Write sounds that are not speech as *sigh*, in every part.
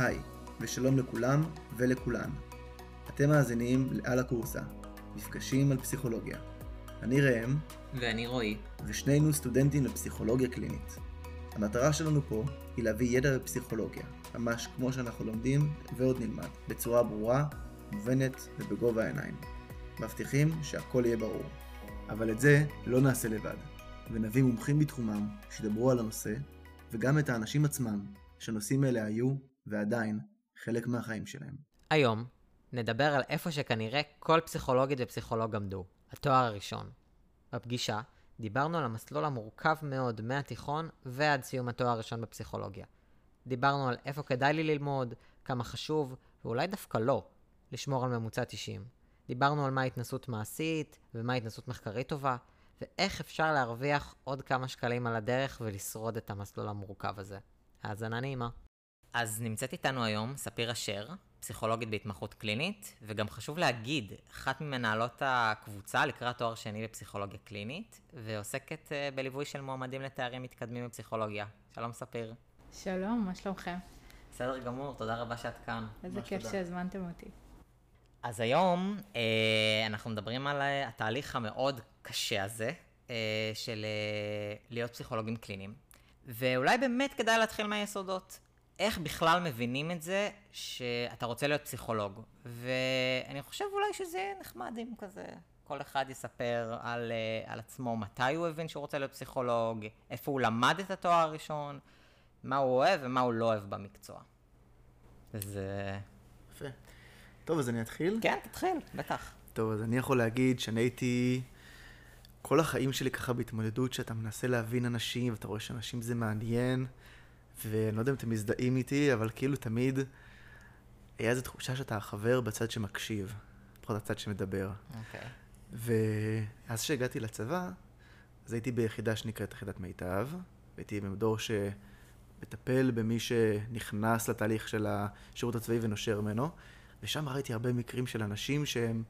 היי, ושלום לכולם ולכולן. אתם מאזינים ל"על הקורסה", מפגשים על פסיכולוגיה. אני ראם, ואני רועי. ושנינו סטודנטים לפסיכולוגיה קלינית. המטרה שלנו פה היא להביא ידע בפסיכולוגיה, ממש כמו שאנחנו לומדים ועוד נלמד, בצורה ברורה, מובנת ובגובה העיניים. מבטיחים שהכל יהיה ברור. אבל את זה לא נעשה לבד, ונביא מומחים בתחומם שידברו על הנושא, וגם את האנשים עצמם שהנושאים האלה היו, ועדיין, חלק מהחיים שלהם. היום נדבר על איפה שכנראה כל פסיכולוגית ופסיכולוג עמדו, התואר הראשון. בפגישה דיברנו על המסלול המורכב מאוד מהתיכון ועד סיום התואר הראשון בפסיכולוגיה. דיברנו על איפה כדאי לי ללמוד, כמה חשוב, ואולי דווקא לא, לשמור על ממוצע 90. דיברנו על מה התנסות מעשית, ומה התנסות מחקרית טובה, ואיך אפשר להרוויח עוד כמה שקלים על הדרך ולשרוד את המסלול המורכב הזה. האזנה נעימה. אז נמצאת איתנו היום ספיר אשר, פסיכולוגית בהתמחות קלינית, וגם חשוב להגיד, אחת ממנהלות הקבוצה לקראת תואר שני בפסיכולוגיה קלינית, ועוסקת uh, בליווי של מועמדים לתארים מתקדמים בפסיכולוגיה. שלום ספיר. שלום, מה שלומכם? בסדר גמור, תודה רבה שאת כאן. איזה כיף שהזמנתם אותי. אז היום אה, אנחנו מדברים על אה, התהליך המאוד קשה הזה אה, של אה, להיות פסיכולוגים קליניים. ואולי באמת כדאי להתחיל מהיסודות. איך בכלל מבינים את זה שאתה רוצה להיות פסיכולוג? ואני חושב אולי שזה נחמד אם כזה כל אחד יספר על, אה, על עצמו מתי הוא הבין שהוא רוצה להיות פסיכולוג, איפה הוא למד את התואר הראשון, מה הוא אוהב ומה הוא לא אוהב במקצוע. אז... אה, יפה. טוב, אז אני אתחיל? כן, תתחיל, בטח. טוב, אז אני יכול להגיד שאני הייתי כל החיים שלי ככה בהתמודדות, שאתה מנסה להבין אנשים, ואתה רואה שאנשים זה מעניין, ואני לא יודע אם אתם מזדהים איתי, אבל כאילו תמיד היה איזו תחושה שאתה החבר בצד שמקשיב, לפחות הצד שמדבר. אוקיי. ואז כשהגעתי לצבא, אז הייתי ביחידה שנקראת יחידת מיטב, הייתי במדור שמטפל במי שנכנס לתהליך של השירות הצבאי ונושר ממנו, ושם ראיתי הרבה מקרים של אנשים שהם,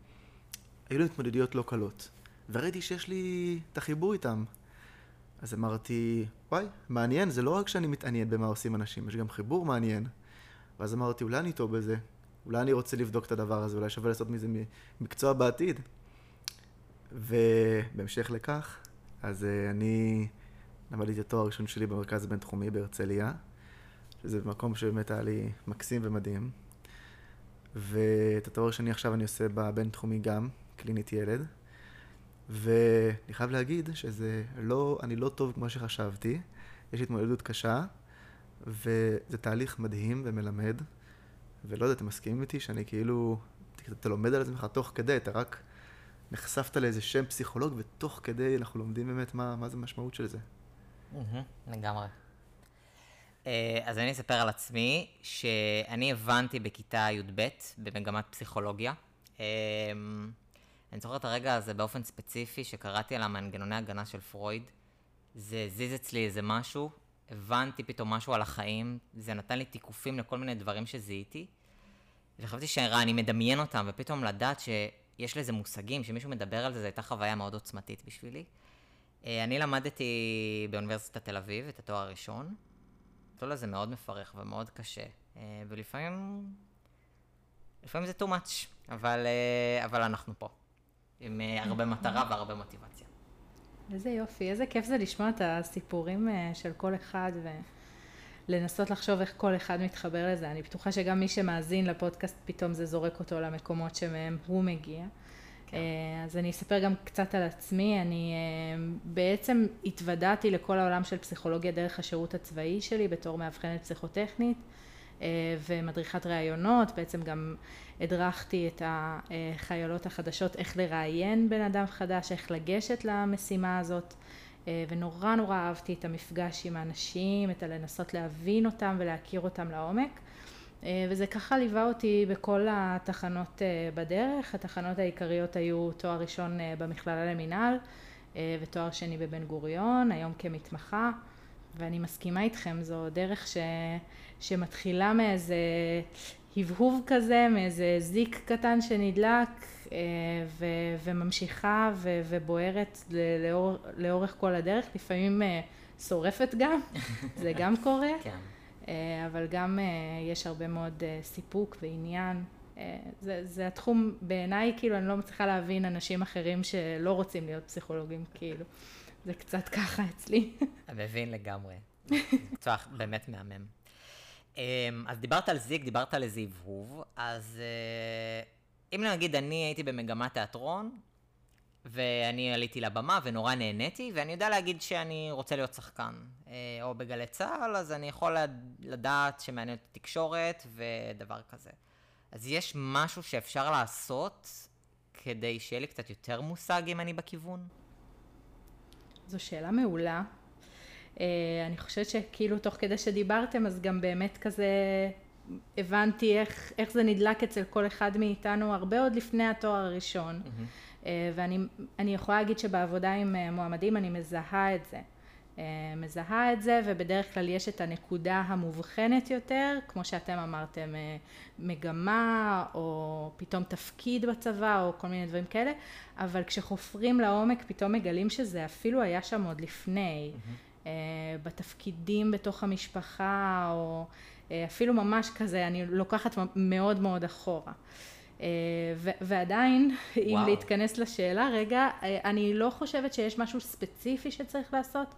היו להם התמודדויות לא קלות. וראיתי שיש לי את החיבור איתם. אז אמרתי, וואי, מעניין, זה לא רק שאני מתעניין במה עושים אנשים, יש גם חיבור מעניין. ואז אמרתי, אולי אני טוב בזה, אולי אני רוצה לבדוק את הדבר הזה, אולי שווה לעשות מזה מקצוע בעתיד. ובהמשך לכך, אז uh, אני למדתי את התואר הראשון שלי במרכז הבינתחומי בהרצליה, שזה מקום שבאמת היה לי מקסים ומדהים. ואת התואר השני עכשיו אני עושה בבינתחומי גם, קלינית ילד. ואני חייב להגיד שזה לא, אני לא טוב כמו שחשבתי, יש התמודדות קשה, וזה תהליך מדהים ומלמד, ולא יודע, אתם מסכימים איתי שאני כאילו, אתה לומד על עצמך תוך כדי, אתה רק נחשפת לאיזה שם פסיכולוג, ותוך כדי אנחנו לומדים באמת מה, מה זה המשמעות של זה. לגמרי. אה, אז אני אספר על עצמי, שאני הבנתי בכיתה י"ב במגמת פסיכולוגיה. אני זוכר את הרגע הזה באופן ספציפי, שקראתי על המנגנוני הגנה של פרויד. זה הזיז אצלי איזה משהו, הבנתי פתאום משהו על החיים, זה נתן לי תיקופים לכל מיני דברים שזיהיתי. וחשבתי שאני מדמיין אותם, ופתאום לדעת שיש לזה מושגים, שמישהו מדבר על זה, זו הייתה חוויה מאוד עוצמתית בשבילי. אה, אני למדתי באוניברסיטת תל אביב את התואר הראשון. המסלול הזה מאוד מפרך ומאוד קשה, אה, ולפעמים... לפעמים זה too much, אבל, אה, אבל אנחנו פה. עם אה, הרבה מטרה והרבה מוטיבציה. איזה יופי, איזה כיף זה לשמוע את הסיפורים אה, של כל אחד ולנסות לחשוב איך כל אחד מתחבר לזה. אני בטוחה שגם מי שמאזין לפודקאסט, פתאום זה זורק אותו למקומות שמהם הוא מגיע. כן. אה, אז אני אספר גם קצת על עצמי, אני בעצם התוודעתי לכל העולם של פסיכולוגיה דרך השירות הצבאי שלי בתור מאבחנת פסיכוטכנית. אה, ומדריכת ראיונות, בעצם גם הדרכתי את החיילות החדשות איך לראיין בן אדם חדש, איך לגשת למשימה הזאת, אה, ונורא נורא אהבתי את המפגש עם האנשים, את הלנסות להבין אותם ולהכיר אותם לעומק. אה, וזה ככה ליווה אותי בכל התחנות בדרך, התחנות העיקריות היו תואר ראשון במכללה למינהל ותואר שני בבן גוריון, היום כמתמחה. ואני מסכימה איתכם, זו דרך ש, שמתחילה מאיזה הבהוב כזה, מאיזה זיק קטן שנדלק, אה, ו, וממשיכה ו, ובוערת לאור, לאורך כל הדרך, לפעמים אה, שורפת גם, *laughs* זה גם קורה. כן. אה, אבל גם יש הרבה מאוד סיפוק ועניין. זה, זה התחום, בעיניי, כאילו, אני לא מצליחה להבין אנשים אחרים שלא רוצים להיות פסיכולוגים, כאילו. זה קצת ככה אצלי. אני מבין לגמרי. זה *laughs* מקצוע באמת מהמם. אז דיברת על זיק, דיברת על איזה הבהוב, אז אם נגיד אני הייתי במגמת תיאטרון, ואני עליתי לבמה ונורא נהניתי, ואני יודע להגיד שאני רוצה להיות שחקן. אה, או בגלי צה"ל, אז אני יכול לדעת שמעניין אותי תקשורת ודבר כזה. אז יש משהו שאפשר לעשות כדי שיהיה לי קצת יותר מושג אם אני בכיוון? זו שאלה מעולה. אה, אני חושבת שכאילו תוך כדי שדיברתם, אז גם באמת כזה הבנתי איך, איך זה נדלק אצל כל אחד מאיתנו הרבה עוד לפני התואר הראשון. Mm-hmm. אה, ואני יכולה להגיד שבעבודה עם אה, מועמדים אני מזהה את זה. מזהה את זה ובדרך כלל יש את הנקודה המובחנת יותר, כמו שאתם אמרתם, מגמה או פתאום תפקיד בצבא או כל מיני דברים כאלה, אבל כשחופרים לעומק פתאום מגלים שזה אפילו היה שם עוד לפני, mm-hmm. בתפקידים בתוך המשפחה או אפילו ממש כזה, אני לוקחת מאוד מאוד אחורה. אה, ועדיין, *laughs* וואו. אם להתכנס לשאלה רגע, אה, אני לא חושבת שיש משהו ספציפי שצריך לעשות,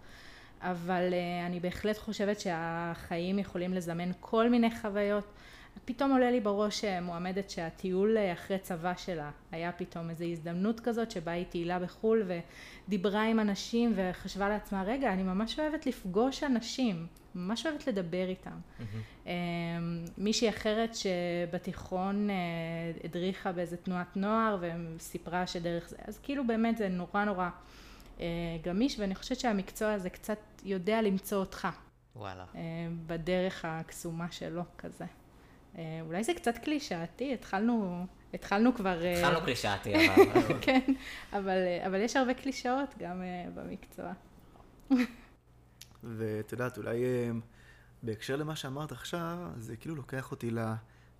אבל אה, אני בהחלט חושבת שהחיים יכולים לזמן כל מיני חוויות. פתאום עולה לי בראש מועמדת שהטיול אחרי צבא שלה היה פתאום איזו הזדמנות כזאת שבה היא טיילה בחו"ל ודיברה עם אנשים וחשבה לעצמה, רגע, אני ממש אוהבת לפגוש אנשים. ממש אוהבת לדבר איתם. Mm-hmm. מישהי אחרת שבתיכון אה, הדריכה באיזה תנועת נוער וסיפרה שדרך זה, אז כאילו באמת זה נורא נורא אה, גמיש, ואני חושבת שהמקצוע הזה קצת יודע למצוא אותך. וואלה. אה, בדרך הקסומה שלו כזה. אולי זה קצת קלישאתי, התחלנו... התחלנו כבר... התחלנו קלישאתי, אבל... *laughs* כן, אבל, אבל יש הרבה קלישאות גם במקצוע. ואת יודעת, אולי אה, בהקשר למה שאמרת עכשיו, זה כאילו לוקח אותי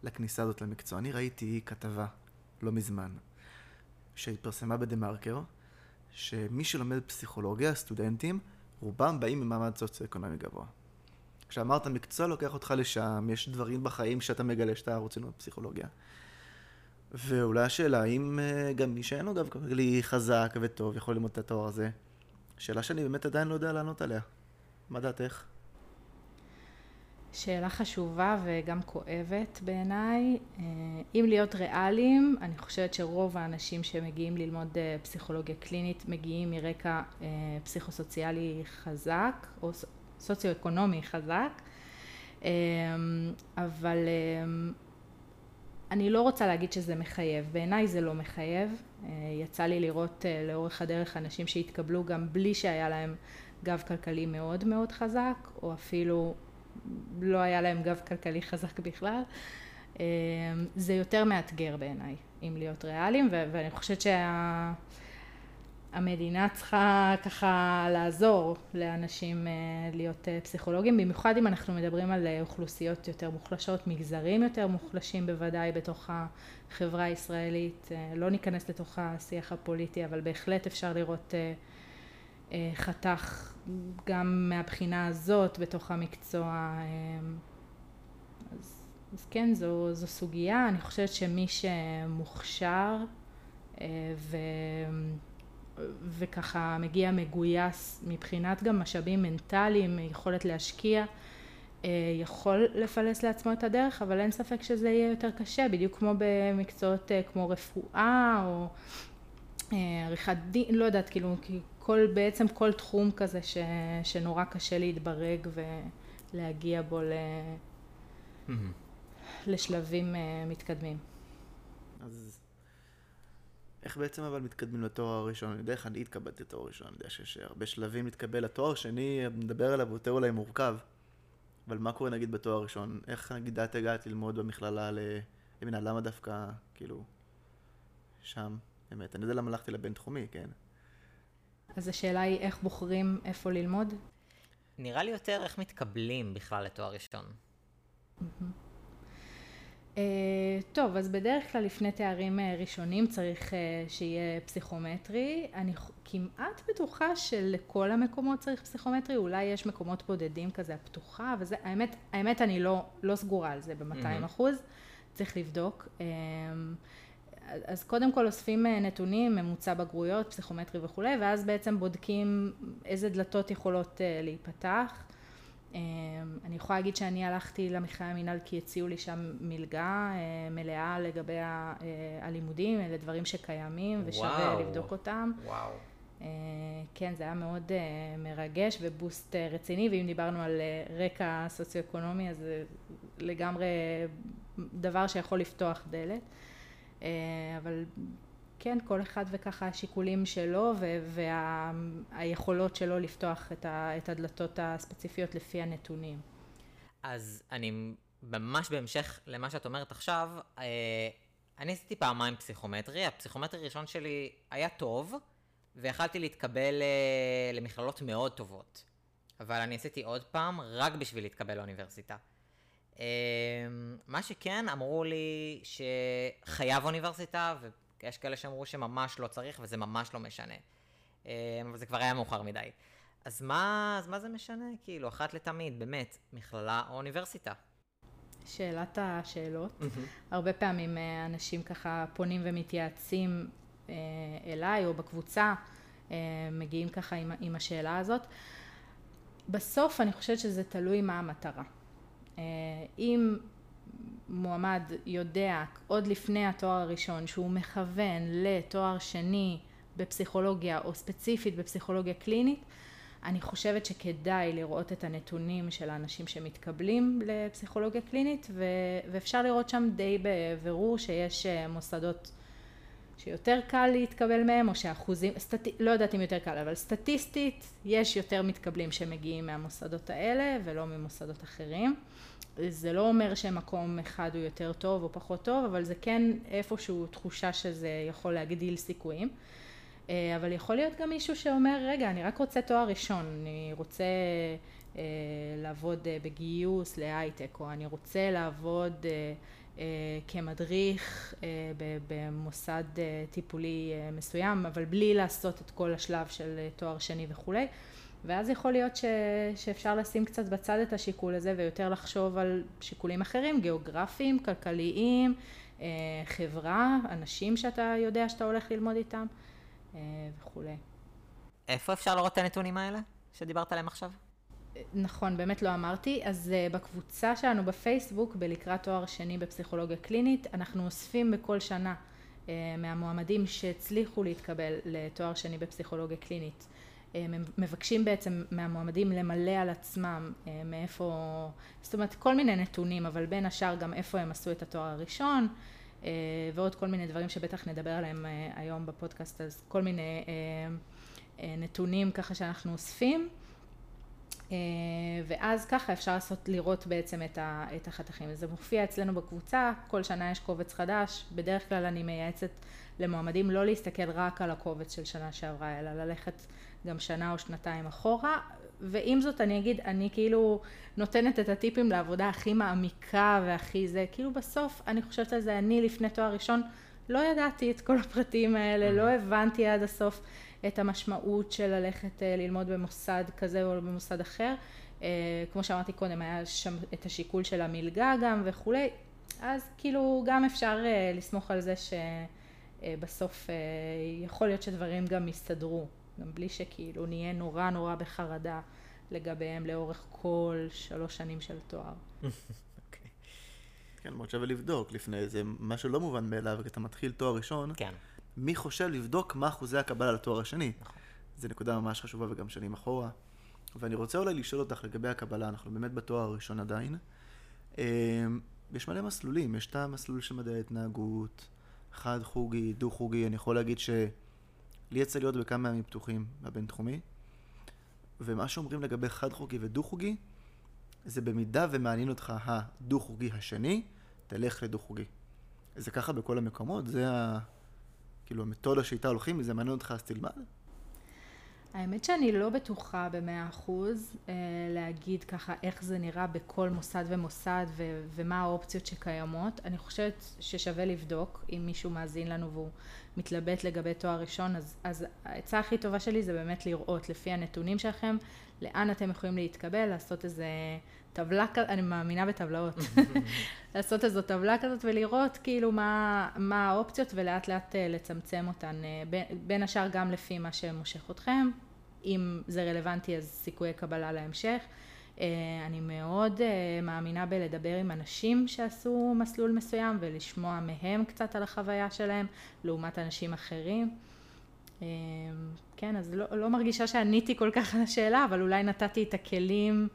לכניסה הזאת למקצוע. אני ראיתי כתבה לא מזמן, שהתפרסמה בדה מרקר, שמי שלומד פסיכולוגיה, סטודנטים, רובם באים ממעמד סוציו-אקונומי גבוה. כשאמרת מקצוע לוקח אותך לשם, יש דברים בחיים שאתה מגלה שאתה רוצה ללמוד פסיכולוגיה. ואולי השאלה, האם אה, גם מי שאין לו גב כלכלי חזק וטוב יכול ללמוד את התואר הזה? שאלה שאני באמת עדיין לא יודע לענות עליה. מה דעתך? שאלה חשובה וגם כואבת בעיניי. אה, אם להיות ריאליים, אני חושבת שרוב האנשים שמגיעים ללמוד אה, פסיכולוגיה קלינית מגיעים מרקע פסיכוסוציאלי חזק או סוציו-אקונומי חזק, אבל אני לא רוצה להגיד שזה מחייב, בעיניי זה לא מחייב. יצא לי לראות לאורך הדרך אנשים שהתקבלו גם בלי שהיה להם גב כלכלי מאוד מאוד חזק, או אפילו לא היה להם גב כלכלי חזק בכלל. אה, זה יותר מאתגר בעיניי, אם להיות ריאליים, ואני חושבת שהמדינה שה... צריכה ככה לעזור לאנשים אה, להיות אה, פסיכולוגים, במיוחד אם אנחנו מדברים על אוכלוסיות יותר מוחלשות, מגזרים יותר מוחלשים בוודאי בתוך החברה הישראלית. לא ניכנס לתוך השיח הפוליטי, אבל בהחלט אפשר לראות חתך גם מהבחינה הזאת בתוך המקצוע. אז, אז כן, זו, זו סוגיה. אני חושבת שמי שמוכשר אה, ו, וככה מגיע מגויס מבחינת גם משאבים מנטליים, יכולת להשקיע, אה, יכול לפלס לעצמו את הדרך, אבל אין ספק שזה יהיה יותר קשה, בדיוק כמו במקצועות אה, כמו רפואה או עריכת דין, לא יודעת, כאילו, כל, בעצם כל תחום כזה ש, שנורא קשה להתברג ולהגיע בו ל, mm-hmm. לשלבים מתקדמים. אז איך בעצם אבל מתקדמים לתואר הראשון? אני יודע איך אני התקבלתי לתואר הראשון, אני יודע שיש הרבה שלבים להתקבל לתואר השני, מדבר עליו, הוא יותר אולי מורכב. אבל מה קורה נגיד בתואר הראשון? איך נגיד את הגעת ללמוד במכללה למינהל? למה דווקא, כאילו, שם? באמת, אני יודע למה הלכתי לבינתחומי, כן? אז השאלה היא איך בוחרים איפה ללמוד? נראה לי יותר איך מתקבלים בכלל לתואר ראשון. טוב, אז בדרך כלל לפני תארים ראשונים צריך שיהיה פסיכומטרי. אני כמעט בטוחה שלכל המקומות צריך פסיכומטרי, אולי יש מקומות בודדים כזה הפתוחה, וזה, האמת, האמת אני לא, לא סגורה על זה ב-200 אחוז, mm-hmm. צריך לבדוק. אז קודם כל אוספים אה, נתונים, ממוצע בגרויות, פסיכומטרי וכולי, ואז בעצם בודקים איזה דלתות יכולות אה, להיפתח. אה, אני יכולה להגיד שאני הלכתי למכללה המינהל כי הציעו לי שם מלגה מלאה לגבי הלימודים, אלה דברים שקיימים ושווה וואו, לבדוק אותם. וואו. כן, זה היה מאוד מרגש ובוסט רציני, ואם דיברנו על רקע סוציו-אקונומי, אז זה לגמרי דבר שיכול לפתוח דלת. אה, אבל כן, כל אחד וככה השיקולים שלו והיכולות שלו לפתוח את הדלתות הספציפיות לפי הנתונים. אז אני ממש בהמשך למה שאת אומרת עכשיו, אה, אני עשיתי פעמיים פסיכומטרי, הפסיכומטרי הראשון שלי היה טוב, ויכלתי להתקבל אה, למכללות מאוד טובות. אבל אני עשיתי עוד פעם רק בשביל להתקבל לאוניברסיטה. אמ, מה שכן, אמרו לי שחייב אוניברסיטה, ויש כאלה שאמרו שממש לא צריך וזה ממש לא משנה. אמ, אבל זה כבר היה מאוחר מדי. אז מה, אז מה זה משנה? כאילו, אחת לתמיד, באמת, מכללה או אוניברסיטה. שאלת השאלות. Mm-hmm. הרבה פעמים אה, אנשים ככה פונים ומתייעצים אה, אליי או בקבוצה, אה, מגיעים ככה עם, עם השאלה הזאת. בסוף אני חושבת שזה תלוי מה המטרה. אם מועמד יודע עוד לפני התואר הראשון שהוא מכוון לתואר שני בפסיכולוגיה או ספציפית בפסיכולוגיה קלינית, אני חושבת שכדאי לראות את הנתונים של האנשים שמתקבלים לפסיכולוגיה קלינית ו- ואפשר לראות שם די בבירור שיש אה, מוסדות שיותר קל להתקבל מהם או שאחוזים, סטט... לא יודעת אם יותר קל אבל סטטיסטית יש יותר מתקבלים שמגיעים מהמוסדות האלה ולא ממוסדות אחרים זה לא אומר שמקום אחד הוא יותר טוב או פחות טוב, אבל זה כן איפשהו תחושה שזה יכול להגדיל סיכויים. אה, אבל יכול להיות גם מישהו שאומר, רגע, אני רק רוצה תואר ראשון, אני רוצה אה, לעבוד אה, בגיוס להייטק, או אני רוצה לעבוד כמדריך במוסד טיפולי מסוים, אבל בלי לעשות את כל השלב של תואר שני וכולי. ואז יכול להיות ש, שאפשר לשים קצת בצד את השיקול הזה ויותר לחשוב על שיקולים אחרים, גיאוגרפיים, כלכליים, אה, חברה, אנשים שאתה יודע שאתה הולך ללמוד איתם אה, וכולי. איפה אפשר לראות את הנתונים האלה שדיברת עליהם עכשיו? נכון, באמת לא אמרתי. אז בקבוצה שלנו בפייסבוק, בלקראת תואר שני בפסיכולוגיה קלינית, אנחנו אוספים בכל שנה מהמועמדים שהצליחו להתקבל לתואר שני בפסיכולוגיה קלינית אה, מבקשים בעצם מהמועמדים למלא על עצמם אה, מאיפה, זאת אומרת כל מיני נתונים, אבל בין השאר גם איפה הם עשו את התואר הראשון אה, ועוד כל מיני דברים שבטח נדבר עליהם היום בפודקאסט, אז כל מיני נתונים ככה שאנחנו אוספים ואז ככה אפשר לעשות, לראות בעצם את, ה, את החתכים. זה מופיע אצלנו בקבוצה, כל שנה יש קובץ חדש, בדרך כלל אני מייעצת למועמדים לא להסתכל רק על הקובץ של שנה שעברה, אלא ללכת גם שנה או שנתיים אחורה, ועם זאת אני אגיד, אני כאילו נותנת את הטיפים לעבודה הכי מעמיקה והכי זה, כאילו בסוף אני חושבת על זה, אני לפני תואר ראשון לא ידעתי את כל הפרטים האלה, לא הבנתי עד הסוף את המשמעות של ללכת אה, ללמוד במוסד כזה או במוסד אחר. אה, כמו שאמרתי קודם, היה שם את השיקול של המלגה גם וכולי, אז כאילו גם אפשר אה, לסמוך על זה שבסוף יכול להיות שדברים גם יסתדרו. גם בלי שכאילו נהיה נורא נורא בחרדה לגביהם לאורך כל שלוש שנים של תואר. אוקיי. כן, מאוד שווה לבדוק לפני זה, מה שלא מובן מאליו, כי אתה מתחיל תואר ראשון, כן. מי חושב לבדוק מה אחוזי הקבלה לתואר השני? נכון. זו נקודה ממש חשובה וגם שנים אחורה. ואני רוצה אולי לשאול אותך לגבי הקבלה, אנחנו באמת בתואר הראשון עדיין. אמ, יש מלא מסלולים, יש את המסלול של מדעי ההתנהגות, חד חוגי, דו חוגי, אני יכול להגיד ש... לי יצא להיות בכמה ימים פתוחים בבינתחומי, ומה שאומרים לגבי חד-חוגי ודו-חוגי, זה במידה ומעניין אותך הדו-חוגי השני, תלך לדו-חוגי. זה ככה בכל המקומות? זה ה... כאילו המתודה שאיתה הולכים, זה מעניין אותך אז תלמד? האמת שאני לא בטוחה במאה אחוז אה, להגיד ככה איך זה נראה בכל מוסד ומוסד ו- ומה האופציות שקיימות. אני חושבת ששווה לבדוק אם מישהו מאזין לנו והוא מתלבט לגבי תואר ראשון, אז, אז העצה הכי טובה שלי זה באמת לראות לפי הנתונים שלכם לאן אתם יכולים להתקבל, לעשות איזה טבלה כזאת, אני מאמינה בטבלאות, *laughs* *laughs* לעשות איזו טבלה כזאת ולראות כאילו מה, מה האופציות ולאט לאט אה, לצמצם אותן, אה, בין, בין השאר גם לפי מה שמושך אתכם, אם זה רלוונטי אז סיכויי קבלה להמשך. אה, אני מאוד מאמינה בלדבר עם אנשים שעשו מסלול מסוים ולשמוע מהם קצת על החוויה שלהם לעומת אנשים אחרים. כן, אז לא, לא מרגישה שעניתי כל כך על השאלה, אבל אולי נתתי את הכלים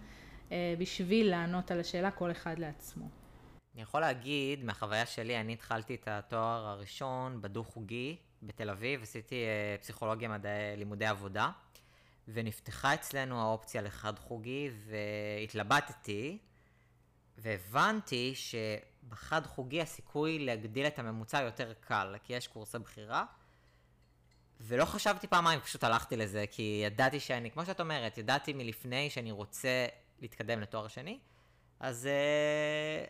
בשביל לענות על השאלה כל אחד לעצמו. אני יכול להגיד, מהחוויה שלי, אני התחלתי את התואר הראשון בדו-חוגי בתל אביב, עשיתי אה, פסיכולוגיה מדעי לימודי עבודה, ונפתחה אצלנו האופציה לחד-חוגי, והתלבטתי, והבנתי שבחד-חוגי הסיכוי להגדיל את הממוצע יותר קל, כי יש קורסי בחירה. ולא חשבתי פעמיים, פשוט הלכתי לזה, כי ידעתי שאני, כמו שאת אומרת, ידעתי מלפני שאני רוצה להתקדם לתואר שני, אז, אה,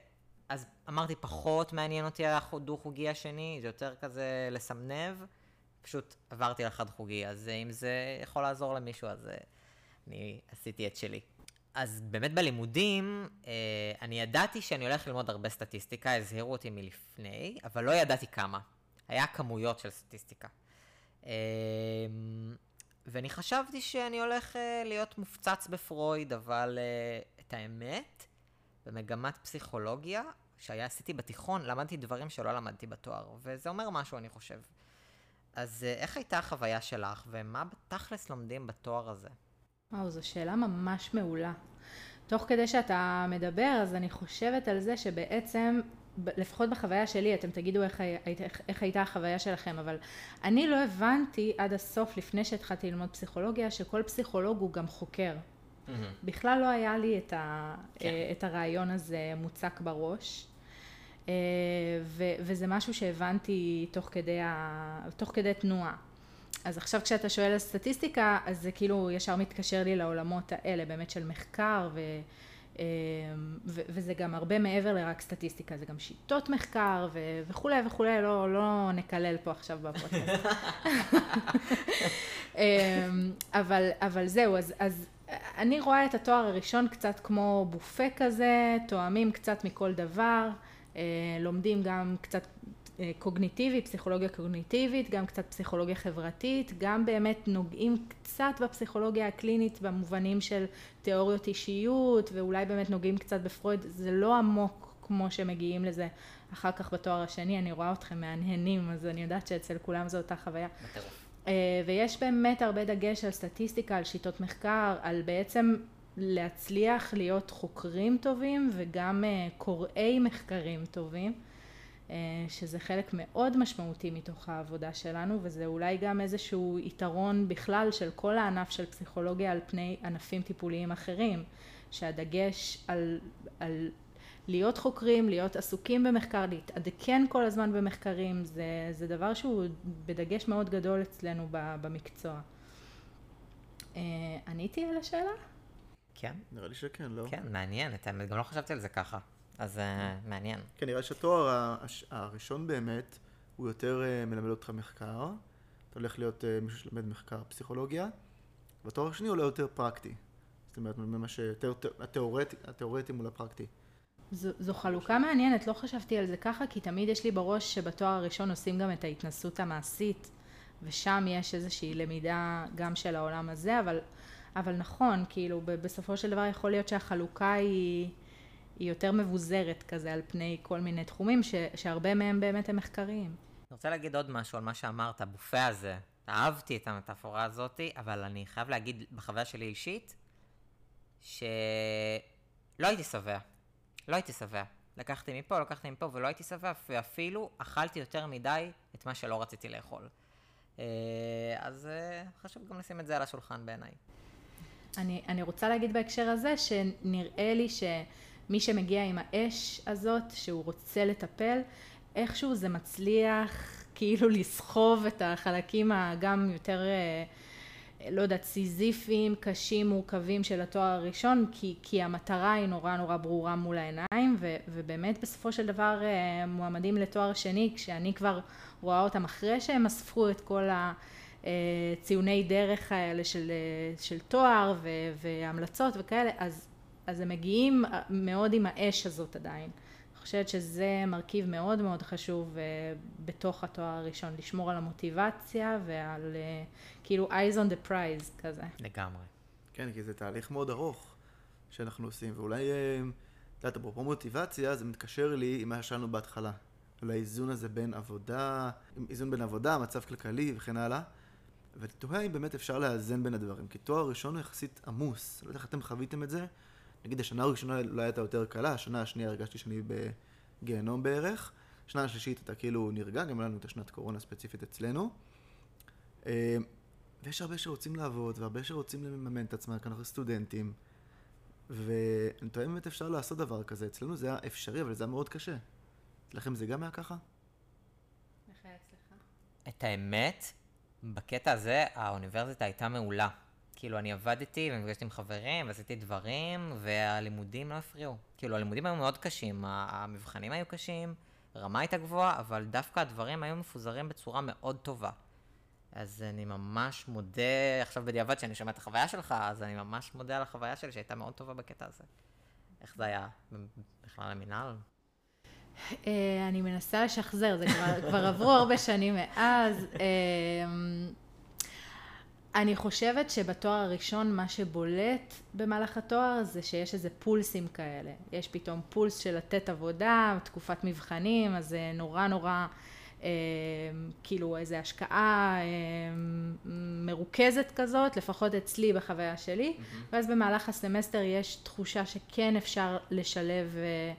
אז אמרתי, פחות מעניין אותי הדו-חוגי השני, זה יותר כזה לסמנב, פשוט עברתי לחד-חוגי, אז אם זה יכול לעזור למישהו, אז אה, אני עשיתי את שלי. אז באמת בלימודים, אה, אני ידעתי שאני הולך ללמוד הרבה סטטיסטיקה, הזהירו אותי מלפני, אבל לא ידעתי כמה. היה כמויות של סטטיסטיקה. ואני חשבתי שאני הולך uh, להיות מופצץ בפרויד, אבל uh, את האמת, במגמת פסיכולוגיה, שהיה עשיתי בתיכון, למדתי דברים שלא למדתי בתואר, וזה אומר משהו, אני חושב. אז uh, איך הייתה החוויה שלך, ומה בתכלס לומדים בתואר הזה? וואו, זו שאלה ממש מעולה. תוך כדי שאתה מדבר, אז אני חושבת על זה שבעצם לפחות בחוויה שלי, אתם תגידו איך, איך, איך הייתה החוויה שלכם, אבל אני לא הבנתי עד הסוף, לפני שהתחלתי ללמוד פסיכולוגיה, שכל פסיכולוג הוא גם חוקר. Mm-hmm. בכלל לא היה לי את, ה, כן. אה, את הרעיון הזה מוצק בראש. אה, ו, וזה משהו שהבנתי תוך כדי, ה, תוך כדי תנועה. אז עכשיו כשאתה שואל על סטטיסטיקה, אז זה כאילו ישר מתקשר לי לעולמות האלה, באמת של מחקר ו... אמ, וזה גם הרבה מעבר לרק סטטיסטיקה, זה גם שיטות מחקר וכולי וכולי, לא, לא נקלל פה עכשיו בפודקאסט. *laughs* אמ, אבל, אבל זהו, אז, אז אני רואה את התואר הראשון קצת כמו בופה כזה, תואמים קצת מכל דבר, אה, לומדים גם קצת קוגניטיבי, פסיכולוגיה קוגניטיבית, גם קצת פסיכולוגיה חברתית, גם באמת נוגעים קצת בפסיכולוגיה הקלינית במובנים של תיאוריות אישיות, ואולי באמת נוגעים קצת בפרויד, זה לא עמוק כמו שמגיעים לזה אחר כך בתואר השני, אני רואה אתכם מהנהנים, אז אני יודעת שאצל כולם זו אותה חוויה. אה, ויש באמת הרבה דגש על סטטיסטיקה, על שיטות מחקר, על בעצם להצליח להיות חוקרים טובים וגם אה, קוראי מחקרים טובים. אה, שזה חלק מאוד משמעותי מתוך העבודה שלנו וזה אולי גם איזשהו יתרון בכלל של כל הענף של פסיכולוגיה על פני ענפים טיפוליים אחרים שהדגש על, על להיות חוקרים, להיות עסוקים במחקר, להתעדכן כל הזמן במחקרים זה, זה דבר שהוא בדגש מאוד גדול אצלנו במקצוע. אה, עניתי על השאלה? כן. נראה לי שכן, לא? כן, מעניין, גם לא חשבתי על זה ככה. אז uh, מעניין. כן, נראה שהתואר הראשון באמת, הוא יותר uh, מלמד אותך מחקר. אתה הולך להיות uh, מישהו שלמד מחקר פסיכולוגיה, והתואר השני עולה יותר פרקטי. זאת אומרת, ממש יותר התיאורטי, התיאורטי מול הפרקטי. זו, זו חלוקה מעניינת, לא חשבתי על זה ככה, כי תמיד יש לי בראש שבתואר הראשון עושים גם את ההתנסות המעשית, ושם יש איזושהי למידה גם של העולם הזה, אבל, אבל נכון, כאילו, בסופו של דבר יכול להיות שהחלוקה היא... היא יותר מבוזרת כזה על פני כל מיני תחומים, ש, שהרבה מהם באמת הם מחקריים. אני רוצה להגיד עוד משהו על מה שאמרת, הבופה הזה. אהבתי את המטאפורה הזאת, אבל אני חייב להגיד בחוויה שלי אישית, שלא הייתי שבע. לא הייתי שבע. לקחתי מפה, לקחתי מפה, ולא הייתי שבע, ואפילו אכלתי יותר מדי את מה שלא רציתי לאכול. אה, אז אה, חשוב גם לשים את זה על השולחן בעיניי. אני, אני רוצה להגיד בהקשר הזה, שנראה לי ש... מי שמגיע עם האש הזאת, שהוא רוצה לטפל, איכשהו זה מצליח כאילו לסחוב את החלקים הגם יותר אה, לא יודעת, סיזיפיים, קשים, מורכבים של התואר הראשון, כי, כי המטרה היא נורא נורא ברורה מול העיניים, ו, ובאמת בסופו של דבר אה, מועמדים לתואר שני, כשאני כבר רואה אותם אחרי שהם אספו את כל הציוני דרך האלה של, של תואר ו, והמלצות וכאלה, אז, אז הם מגיעים מאוד עם האש הזאת עדיין. חושבת שזה מרכיב מאוד מאוד חשוב uh, בתוך התואר הראשון, לשמור על המוטיבציה ועל uh, כאילו eyes on the prize כזה. לגמרי. כן, כי זה תהליך מאוד ארוך שאנחנו עושים, ואולי, אה, את יודעת, אפרופו מוטיבציה, זה מתקשר לי עם מה ששאלנו בהתחלה. על האיזון הזה בין עבודה, איזון בין עבודה, מצב כלכלי וכן הלאה. ואני תוהה אם באמת אפשר לאזן בין הדברים, כי תואר ראשון הוא יחסית עמוס, לא יודע איך אתם חוויתם את זה, נגיד השנה הראשונה אולי הייתה יותר קלה, השנה השנייה הרגשתי שאני בגיהנום בערך, השנה השלישית אתה כאילו נרגע, גם לנו את השנת קורונה ספציפית אצלנו. אה, ויש הרבה שרוצים לעבוד, והרבה שרוצים לממן את עצמם, כי אנחנו סטודנטים. ואני טועה אם באמת אפשר לעשות דבר כזה. אצלנו זה היה אפשרי, אבל זה היה מאוד קשה. אצלכם זה גם היה ככה? איך היה אצלך? את האמת, בקטע הזה האוניברסיטה הייתה מעולה. כאילו, אני עבדתי ונפגשתי עם חברים ועשיתי דברים, והלימודים לא הפריעו. כאילו, הלימודים היו מאוד קשים, המבחנים היו קשים, רמה הייתה גבוהה, אבל דווקא הדברים היו מפוזרים בצורה מאוד טובה. אז אני ממש מודה, עכשיו בדיעבד שאני שומע את החוויה שלך, אז אני ממש מודה על החוויה שלי שהייתה מאוד טובה בקטע הזה. איך זה היה בכלל המינהל? אה, אני מנסה לשחזר, זה כבר, כבר עברו הרבה שנים מאז. אני חושבת שבתואר הראשון מה שבולט במהלך התואר זה שיש איזה פולסים כאלה. יש פתאום פולס של לתת עבודה, תקופת מבחנים, אז זה נורא נורא אה, כאילו איזו השקעה אה, מרוכזת כזאת, לפחות אצלי בחוויה שלי, mm-hmm. ואז במהלך הסמסטר יש תחושה שכן אפשר לשלב אה,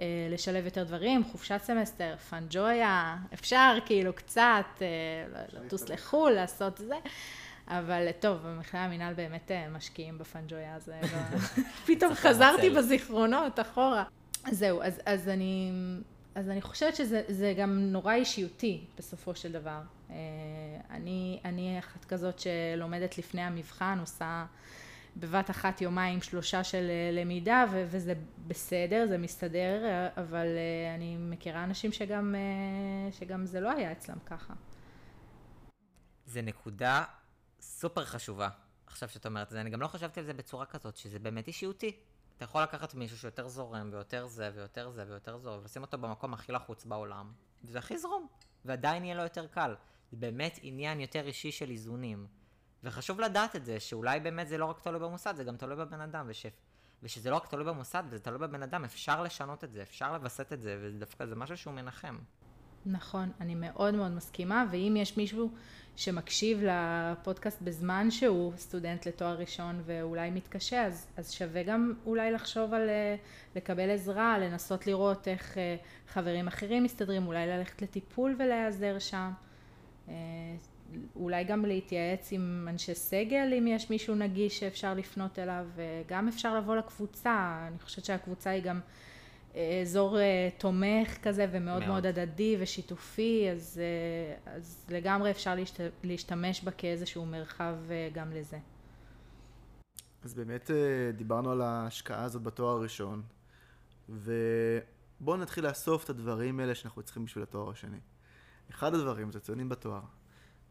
אה, לשלב יותר דברים, חופשת סמסטר, פאנג'ויה, אפשר כאילו קצת אה, לטוס לחו"ל, לעשות זה. אבל טוב, במכללה המינהל באמת אה, משקיעים בפנג'ויה הזה. *laughs* *laughs* פתאום חזרתי בזיכרונות אחורה. זהו, אז, אז, אני, אז אני חושבת שזה גם נורא אישיותי בסופו של דבר. אה, אני, אני אחת כזאת שלומדת לפני המבחן, עושה בבת אחת יומיים שלושה של אה, למידה, ו- וזה בסדר, זה מסתדר, אבל אני מכירה אנשים שגם, שגם זה לא היה אצלם ככה. זה נקודה סופר חשובה. עכשיו שאת אומרת את זה, אני גם לא חשבתי על זה בצורה כזאת, שזה באמת אישיותי. אתה יכול לקחת מישהו שיותר זורם, ויותר זה, ויותר זה, ויותר זו, ולשים אותו במקום הכי לחוץ בעולם, וזה הכי זרום, ועדיין יהיה לו יותר קל. זה באמת עניין יותר אישי של איזונים. וחשוב לדעת את זה, שאולי באמת זה לא רק תלוי במוסד, זה גם תלוי בבן אדם, וש... ושזה לא רק תלוי במוסד, וזה תלוי בבן אדם, אפשר לשנות את זה, אפשר לווסת את זה, ודווקא זה משהו שהוא מנחם. נכון, אני מאוד מאוד מסכימה, ואם יש מישהו שמקשיב לפודקאסט בזמן שהוא סטודנט לתואר ראשון ואולי מתקשה, אז, אז שווה גם אולי לחשוב על אה, לקבל עזרה, לנסות לראות איך אה, חברים אחרים מסתדרים, אולי ללכת לטיפול ולהיעזר שם. אה, אולי גם להתייעץ עם אנשי סגל, אם יש מישהו נגיש שאפשר לפנות אליו, וגם אפשר לבוא לקבוצה, אני חושבת שהקבוצה היא גם אזור אה, תומך כזה ומאוד מאוד, מאוד הדדי ושיתופי, אז, אה, אז לגמרי אפשר להשת, להשתמש בה כאיזשהו מרחב אה, גם לזה. אז באמת דיברנו על ההשקעה הזאת בתואר הראשון, ובואו נתחיל לאסוף את הדברים האלה שאנחנו צריכים בשביל התואר השני. אחד הדברים זה ציונים בתואר,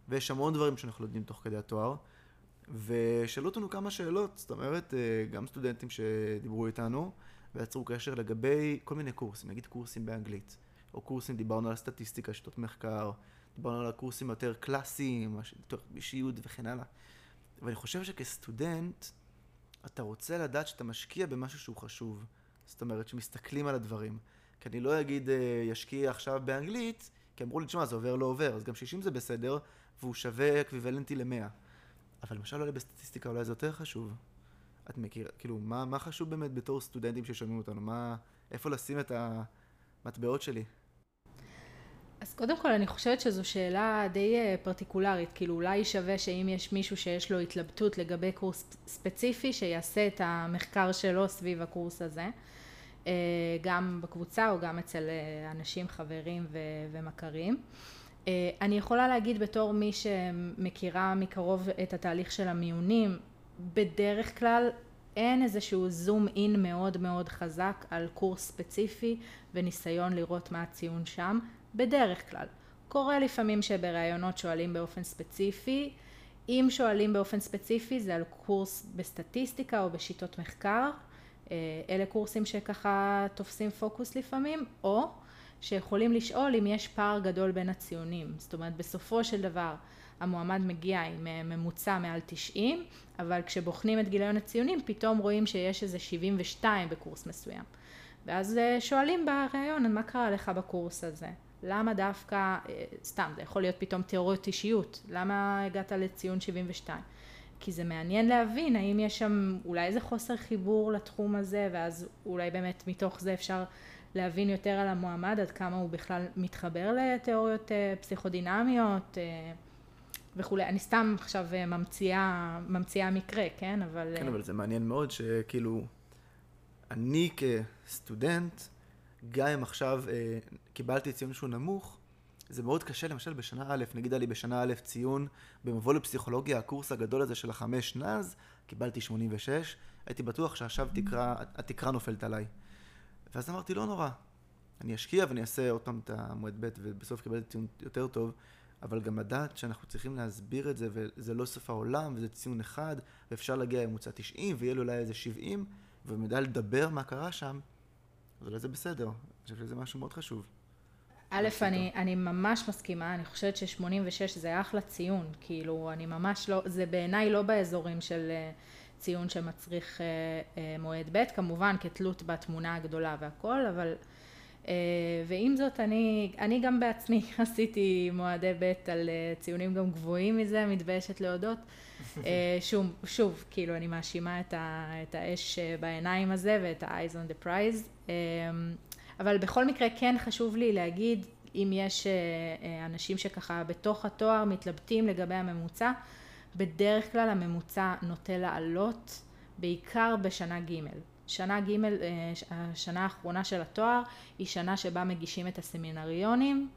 ויש המון דברים שאנחנו לומדים תוך כדי התואר, ושאלו אותנו כמה שאלות, זאת אומרת, גם סטודנטים שדיברו איתנו, ויצרו קשר לגבי כל מיני קורסים, נגיד קורסים באנגלית, או קורסים, דיברנו על סטטיסטיקה, שיטות מחקר, דיברנו על הקורסים יותר קלאסיים, אישיות וכן הלאה. ואני חושב שכסטודנט, אתה רוצה לדעת שאתה משקיע במשהו שהוא חשוב. זאת אומרת, שמסתכלים על הדברים. כי אני לא אגיד, אה, ישקיע עכשיו באנגלית, כי אמרו לי, תשמע, זה עובר לא עובר, אז גם 60 זה בסדר, והוא שווה אקוויוולנטי ל-100. אבל למשל אולי בסטטיסטיקה אולי זה יותר חשוב. את מכירה, כאילו, מה, מה חשוב באמת בתור סטודנטים ששומעים אותנו? מה, איפה לשים את המטבעות שלי? אז קודם כל אני חושבת שזו שאלה די אה, פרטיקולרית, כאילו אולי שווה שאם יש מישהו שיש לו התלבטות לגבי קורס ספציפי, שיעשה את המחקר שלו סביב הקורס הזה, אה, גם בקבוצה או גם אצל אה, אנשים, חברים ו- ומכרים. אני יכולה להגיד בתור מי שמכירה מקרוב את התהליך של המיונים, בדרך כלל אין איזשהו זום אין מאוד מאוד חזק על קורס ספציפי וניסיון לראות מה הציון שם, בדרך כלל. קורה לפעמים שבראיונות שואלים באופן ספציפי, אם שואלים באופן ספציפי זה על קורס בסטטיסטיקה או בשיטות מחקר, אה, אלה קורסים שככה תופסים פוקוס לפעמים, או שיכולים לשאול אם יש פער גדול בין הציונים. זאת אומרת, בסופו של דבר המועמד מגיע עם אה, ממוצע מעל 90, אבל כשבוחנים את גיליון הציונים, פתאום רואים שיש איזה 72 בקורס מסוים. ואז אה, שואלים בריאיון, מה קרה לך בקורס הזה? למה דווקא, אה, סתם, זה יכול להיות פתאום תיאוריות אישיות, למה הגעת לציון 72? כי זה מעניין להבין האם יש שם אולי איזה חוסר חיבור לתחום הזה, ואז אולי באמת מתוך זה אפשר להבין יותר על המועמד, עד כמה הוא בכלל מתחבר לתיאוריות אה, פסיכודינמיות אה, וכולי. אני סתם עכשיו אה, ממציאה, ממציאה מקרה, כן? אבל... כן, אבל זה מעניין מאוד שכאילו, אני כסטודנט, גם אם עכשיו אה, קיבלתי ציון שהוא נמוך, זה מאוד קשה, למשל בשנה א', נגיד היה לי בשנה א' ציון במבוא לפסיכולוגיה, הקורס הגדול הזה של החמש נז, קיבלתי 86, הייתי בטוח שעכשיו תקרה, התקרה נופלת עליי. ואז אמרתי, לא נורא, אני אשקיע ואני אעשה עוד פעם את המועד ב' ובסוף קיבלתי ציון יותר טוב, אבל גם לדעת שאנחנו צריכים להסביר את זה, וזה לא סוף העולם, וזה ציון אחד, ואפשר להגיע לממוצע 90, ויהיה לו אולי איזה 70, ומדע לדבר מה קרה שם, אז אולי זה בסדר. אני חושב שזה משהו מאוד חשוב. א', אני, אני ממש מסכימה, אני חושבת ש-86 זה אחלה ציון, כאילו, אני ממש לא, זה בעיניי לא באזורים של אה, ציון שמצריך אה, אה, מועד ב', כמובן כתלות בתמונה הגדולה והכל, אבל אה, ועם זאת אני, אני גם בעצמי *laughs* עשיתי מועדי ב' על ציונים גם גבוהים מזה, מתביישת להודות. *laughs* שוב, שוב, כאילו אני מאשימה את, ה, את האש בעיניים הזה ואת ה-eyes on the prize. אבל בכל מקרה כן חשוב לי להגיד, אם יש אנשים שככה בתוך התואר מתלבטים לגבי הממוצע, בדרך כלל הממוצע נוטה לעלות, בעיקר בשנה ג'. שנה ג', אה, השנה האחרונה של התואר, היא שנה שבה מגישים את הסמינריונים,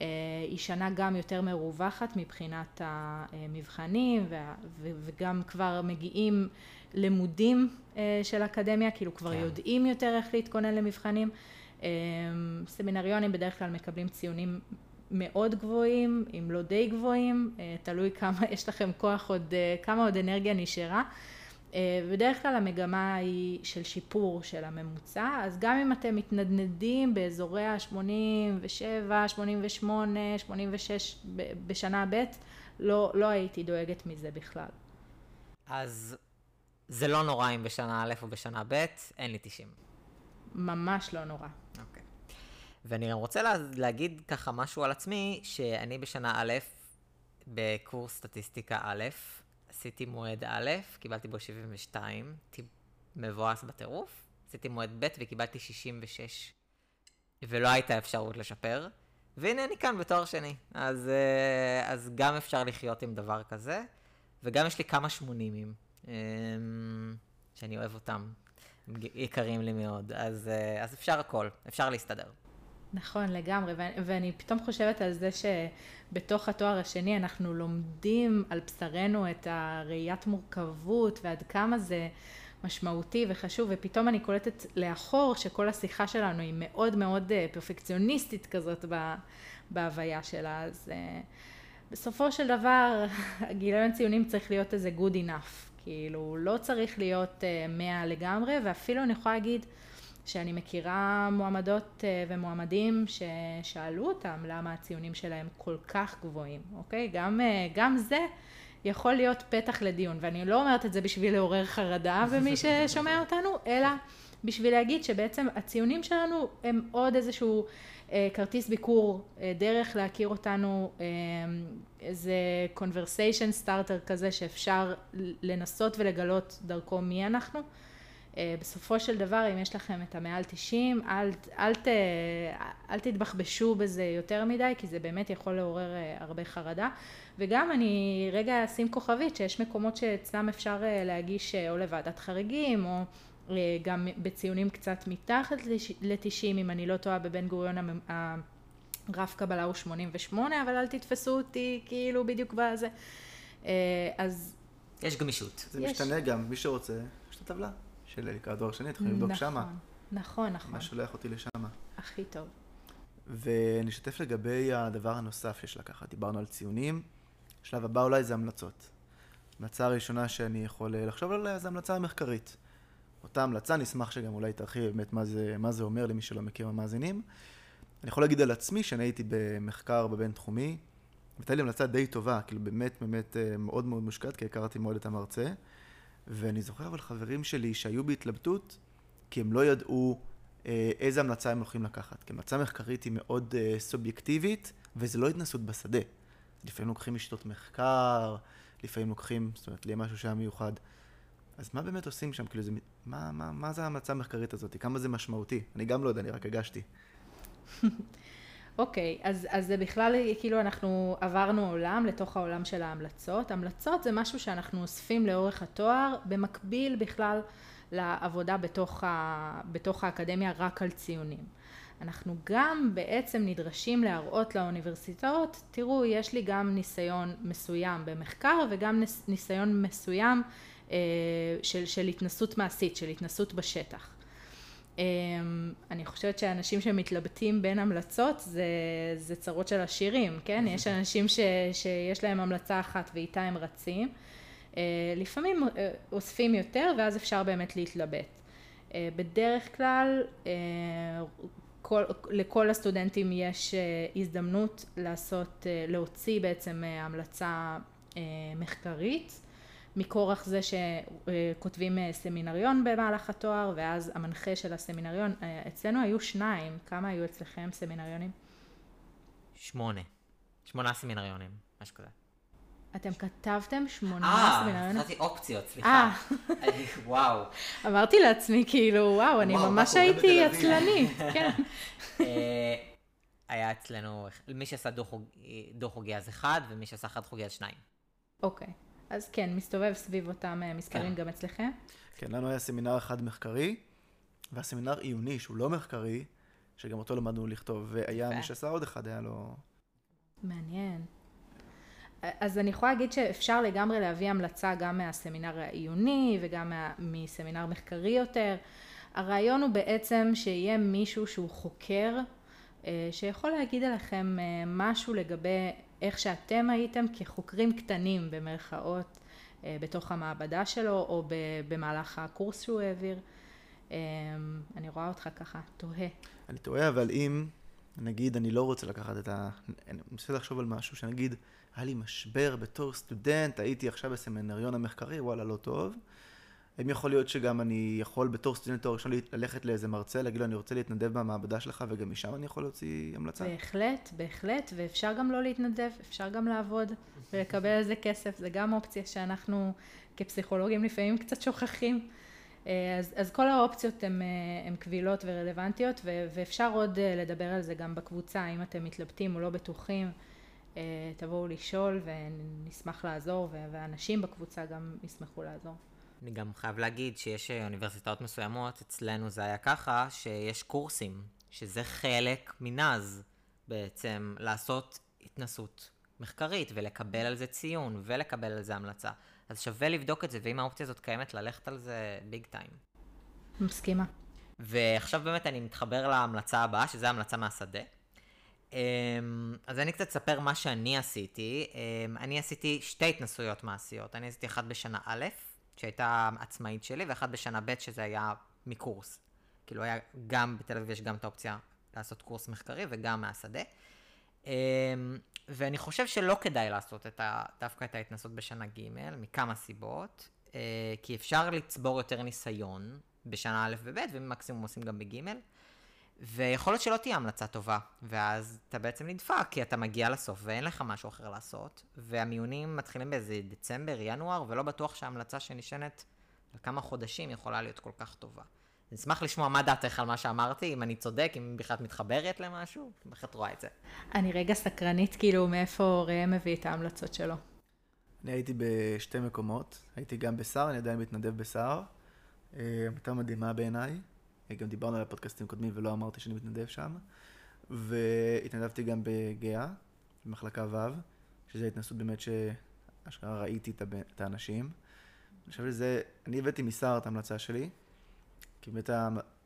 אה, היא שנה גם יותר מרווחת מבחינת המבחנים וגם כבר מגיעים למודים אה, של אקדמיה, כאילו כבר כן. יודעים יותר איך להתכונן למבחנים. סמינריונים בדרך כלל מקבלים ציונים מאוד גבוהים, אם לא די גבוהים, תלוי כמה *laughs* יש לכם כוח עוד, כמה עוד אנרגיה נשארה. אה, בדרך כלל המגמה היא של שיפור של הממוצע, אז גם אם אתם מתנדנדים באזורי ה-87, 88, 86 בשנה ב', לא, לא הייתי דואגת מזה בכלל. אז זה לא נורא אם בשנה א' או בשנה ב', אין לי 90. ממש לא נורא. ואני גם רוצה לה, להגיד ככה משהו על עצמי, שאני בשנה א', בקורס סטטיסטיקה א', עשיתי מועד א', קיבלתי בו 72, הייתי מבואס בטירוף. עשיתי מועד ב' וקיבלתי 66, ולא הייתה אפשרות לשפר. והנה אני כאן בתואר שני. אז, אה, אז גם אפשר לחיות עם דבר כזה, וגם יש לי כמה שמונימים, אמ, שאני אוהב אותם. הם יקרים לי מאוד, אז, אה, אז אפשר הכל, אפשר להסתדר. נכון, לגמרי, ואני פתאום חושבת על זה שבתוך התואר השני אנחנו לומדים על בשרנו את הראיית מורכבות ועד כמה זה משמעותי וחשוב, ופתאום אני קולטת לאחור שכל השיחה שלנו היא מאוד מאוד אה, פרפקציוניסטית כזאת בהוויה שלה, אז אה, בסופו של דבר *laughs* הגיליון ציונים צריך להיות איזה good enough, כאילו לא צריך להיות 100 אה, לגמרי, ואפילו אני יכולה להגיד שאני מכירה מועמדות אה, ומועמדים ששאלו אותם למה הציונים שלהם כל כך גבוהים, אוקיי? גם, אה, גם זה יכול להיות פתח לדיון, ואני לא אומרת את זה בשביל לעורר חרדה *laughs* במי ששומע אותנו, אלא בשביל להגיד שבעצם הציונים שלנו הם עוד איזשהו אה, כרטיס ביקור, אה, דרך להכיר אותנו, אה, איזה conversation starter כזה שאפשר לנסות ולגלות דרכו מי אנחנו. אה, בסופו של דבר, אם יש לכם את המעל 90, אל, אל, ת, אל תתבחבשו בזה יותר מדי, כי זה באמת יכול לעורר אה, הרבה חרדה. וגם אני רגע אשים כוכבית, שיש מקומות שאצלם אפשר אה, להגיש או לוועדת חריגים, או גם בציונים קצת מתחת ל-90, אם אני לא טועה, בבן גוריון רף קבלה הוא 88, אבל אל תתפסו אותי כאילו בדיוק בזה. אז יש גמישות. זה יש. משתנה גם, מי שרוצה, יש את הטבלה של לקראת דור שני, יכולים לבדוק שמה. נכון, נכון, מה שולח אותי לשם. הכי טוב. ואני אשתף לגבי הדבר הנוסף שיש לקחת. דיברנו על ציונים, השלב הבא אולי זה המלצות. המלצה הראשונה שאני יכול אה, לחשוב עליה זה המלצה המחקרית. אותה המלצה, נשמח שגם אולי תרחיב באמת מה זה, מה זה אומר למי שלא מכיר המאזינים. אני יכול להגיד על עצמי שאני הייתי במחקר בבינתחומי, והייתה לי המלצה די טובה, כאילו באמת באמת אה, מאוד מאוד מושקעת, כי הכרתי מאוד את המרצה. ואני זוכר אבל חברים שלי שהיו בהתלבטות, כי הם לא ידעו אה, איזה המלצה הם הולכים לקחת. כי המלצה מחקרית היא מאוד אה, סובייקטיבית, וזה לא התנסות בשדה. לפעמים לוקחים שיטות מחקר, לפעמים לוקחים, זאת אומרת, לי משהו שהיה מיוחד. אז מה באמת עושים שם? כאילו, זה, מה, מה, מה זה ההמלצה המחקרית הזאת? כמה זה משמעותי? אני גם לא יודע, אני רק הגשתי. *laughs* אוקיי, אז, אז זה בכלל, כאילו אנחנו עברנו עולם לתוך העולם של ההמלצות. המלצות זה משהו שאנחנו אוספים לאורך התואר, במקביל בכלל לעבודה בתוך, ה, בתוך האקדמיה רק על ציונים. אנחנו גם בעצם נדרשים להראות לאוניברסיטאות, תראו, יש לי גם ניסיון מסוים במחקר וגם ניסיון מסוים אה, של, של התנסות מעשית, של התנסות בשטח. אמ, אני חושבת שאנשים שמתלבטים בין המלצות זה, זה צרות של עשירים, כן? יש אנשים ש, שיש להם המלצה אחת ואיתה הם רצים. אה, לפעמים אה, אוספים יותר ואז אפשר באמת להתלבט. אה, בדרך כלל כל, לכל הסטודנטים יש הזדמנות לעשות, להוציא בעצם המלצה מחקרית. מכורח זה שכותבים אה, סמינריון במהלך התואר ואז המנחה של הסמינריון, אה, אצלנו היו שניים, כמה היו אצלכם סמינריונים? שמונה. שמונה סמינריונים, משהו כזה. אתם כתבתם שמונה סמינריונים? אה, חשבתי אופציות, סליחה. וואו. אמרתי לעצמי כאילו, וואו, אני ממש הייתי עצלני. *laughs* כן. היה אצלנו, מי שעשה דו חוגי אז אחד, ומי שעשה חד חוגי אז שניים. אוקיי. אז כן, מסתובב סביב אותם אה, מספרים כן. גם אצלכם? כן, לנו היה סמינר אחד מחקרי, והסמינר עיוני, שהוא לא מחקרי, שגם אותו למדנו לכתוב, והיה מי שעשה עוד אחד, היה לו... מעניין. אז אני יכולה להגיד שאפשר לגמרי להביא המלצה גם מהסמינר העיוני וגם מה, מסמינר מחקרי יותר. הרעיון הוא בעצם שיהיה מישהו שהוא חוקר, אה, שיכול להגיד עליכם אה, משהו לגבי איך שאתם הייתם כחוקרים קטנים במרכאות אה, בתוך המעבדה שלו או במהלך הקורס שהוא העביר. אה, אני רואה אותך ככה, תוהה. אני תוהה, אבל אם, נגיד, אני לא רוצה לקחת את ה... אני מנסה לחשוב על משהו, שנגיד, היה לי משבר בתור סטודנט, הייתי עכשיו בסמינריון המחקרי, וואלה, לא טוב. האם יכול להיות שגם אני יכול בתור סטודנט תואר ראשון ללכת לאיזה מרצה, להגיד לו אני רוצה להתנדב במעבדה שלך וגם משם אני יכול להוציא המלצה? בהחלט, בהחלט, ואפשר גם לא להתנדב, אפשר גם לעבוד ולקבל על זה כסף, זה גם אופציה שאנחנו כפסיכולוגים לפעמים קצת שוכחים. אה, אז, אז כל האופציות הן קבילות ורלוונטיות ו, ואפשר עוד אה, לדבר על זה גם בקבוצה, אם אתם מתלבטים או לא בטוחים, אה, תבואו לשאול ונשמח לעזור ואנשים בקבוצה גם ישמחו לעזור. אני גם חייב להגיד שיש אה, אוניברסיטאות מסוימות, אצלנו זה היה ככה, שיש קורסים, שזה חלק מנאז בעצם, לעשות התנסות מחקרית ולקבל על זה ציון ולקבל על זה המלצה. אז שווה לבדוק את זה, ואם האופציה הזאת קיימת, ללכת על זה ביג טיים. מסכימה. ועכשיו באמת אני מתחבר להמלצה הבאה, שזה המלצה מהשדה. אמ, אז אני קצת אספר מה שאני עשיתי. אמ, אני עשיתי שתי התנסויות מעשיות. אני עשיתי אחת בשנה א', שהייתה עצמאית שלי, ואחת בשנה ב' שזה היה מקורס. כאילו היה גם בתל אביב יש גם את האופציה לעשות קורס מחקרי וגם מהשדה. אמ, ואני חושב שלא כדאי לעשות את ה, דווקא את ההתנסות בשנה ג' מכמה סיבות. אה, כי אפשר לצבור יותר ניסיון בשנה א' וב' ומקסימום עושים גם בג'. ויכול להיות שלא תהיה המלצה טובה, ואז אתה בעצם נדפק, כי אתה מגיע לסוף ואין לך משהו אחר לעשות, והמיונים מתחילים באיזה דצמבר, ינואר, ולא בטוח שההמלצה שנשענת על כמה חודשים יכולה להיות כל כך טובה. אני אשמח לשמוע מה דעתך על מה שאמרתי, אם אני צודק, אם בכלל את מתחברת למשהו, איך את רואה את זה? אני רגע סקרנית, כאילו, מאיפה ראם מביא את ההמלצות שלו. אני הייתי בשתי מקומות, הייתי גם בסער, אני עדיין מתנדב בסער. עמותה מדהימה בעיניי, גם דיברנו על הפודקאסטים קודמים ולא אמרתי שאני מתנדב שם. והתנדבתי גם בגאה, במחלקה ו', שזו התנסות באמת שאשכרה ראיתי את, האנשים. אני חושב שזה, אני הבאתי מסער את ההמלצה שלי, כי באמת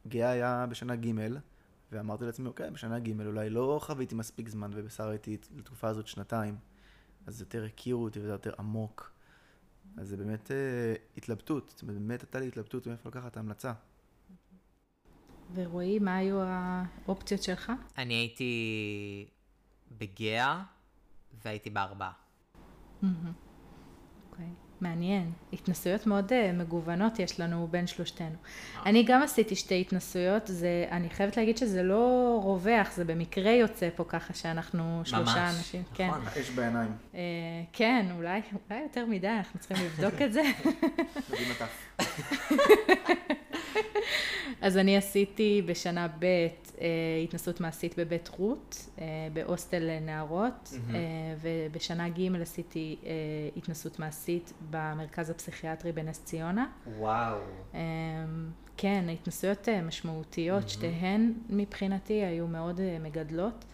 הגאה היה בשנה ג', ואמרתי לעצמי, אוקיי, בשנה ג' אולי לא חוויתי מספיק זמן, ובסער הייתי לתקופה הזאת שנתיים, אז יותר הכירו אותי וזה יותר עמוק. אז זה באמת אה, התלבטות, זאת אומרת, באמת הייתה לי התלבטות מאיפה לקחת את ההמלצה. ורועי, מה היו האופציות שלך? אני הייתי בגאה והייתי בארבעה. אוקיי, מעניין. התנסויות מאוד uh, מגוונות יש לנו בין שלושתנו. אני גם עשיתי שתי התנסויות, זה, אני חייבת להגיד שזה לא רווח, זה במקרה יוצא פה ככה שאנחנו שלושה ממש, אנשים. נכון. כן. אש בעיניים. Uh, כן, אולי, אולי יותר מדי, אנחנו צריכים לבדוק את זה. *laughs* אז אני עשיתי בשנה ב' אה, התנסות מעשית בבית רות, אה, בהוסטל לנערות, מהמם. אה, ובשנה ג' עשיתי אה, התנסות מעשית במרכז הפסיכיאטרי בנס ציונה. וואו. אה, כן, התנסויות אה, משמעותיות, שתיהן מבחינתי היו מאוד אה, מגדלות.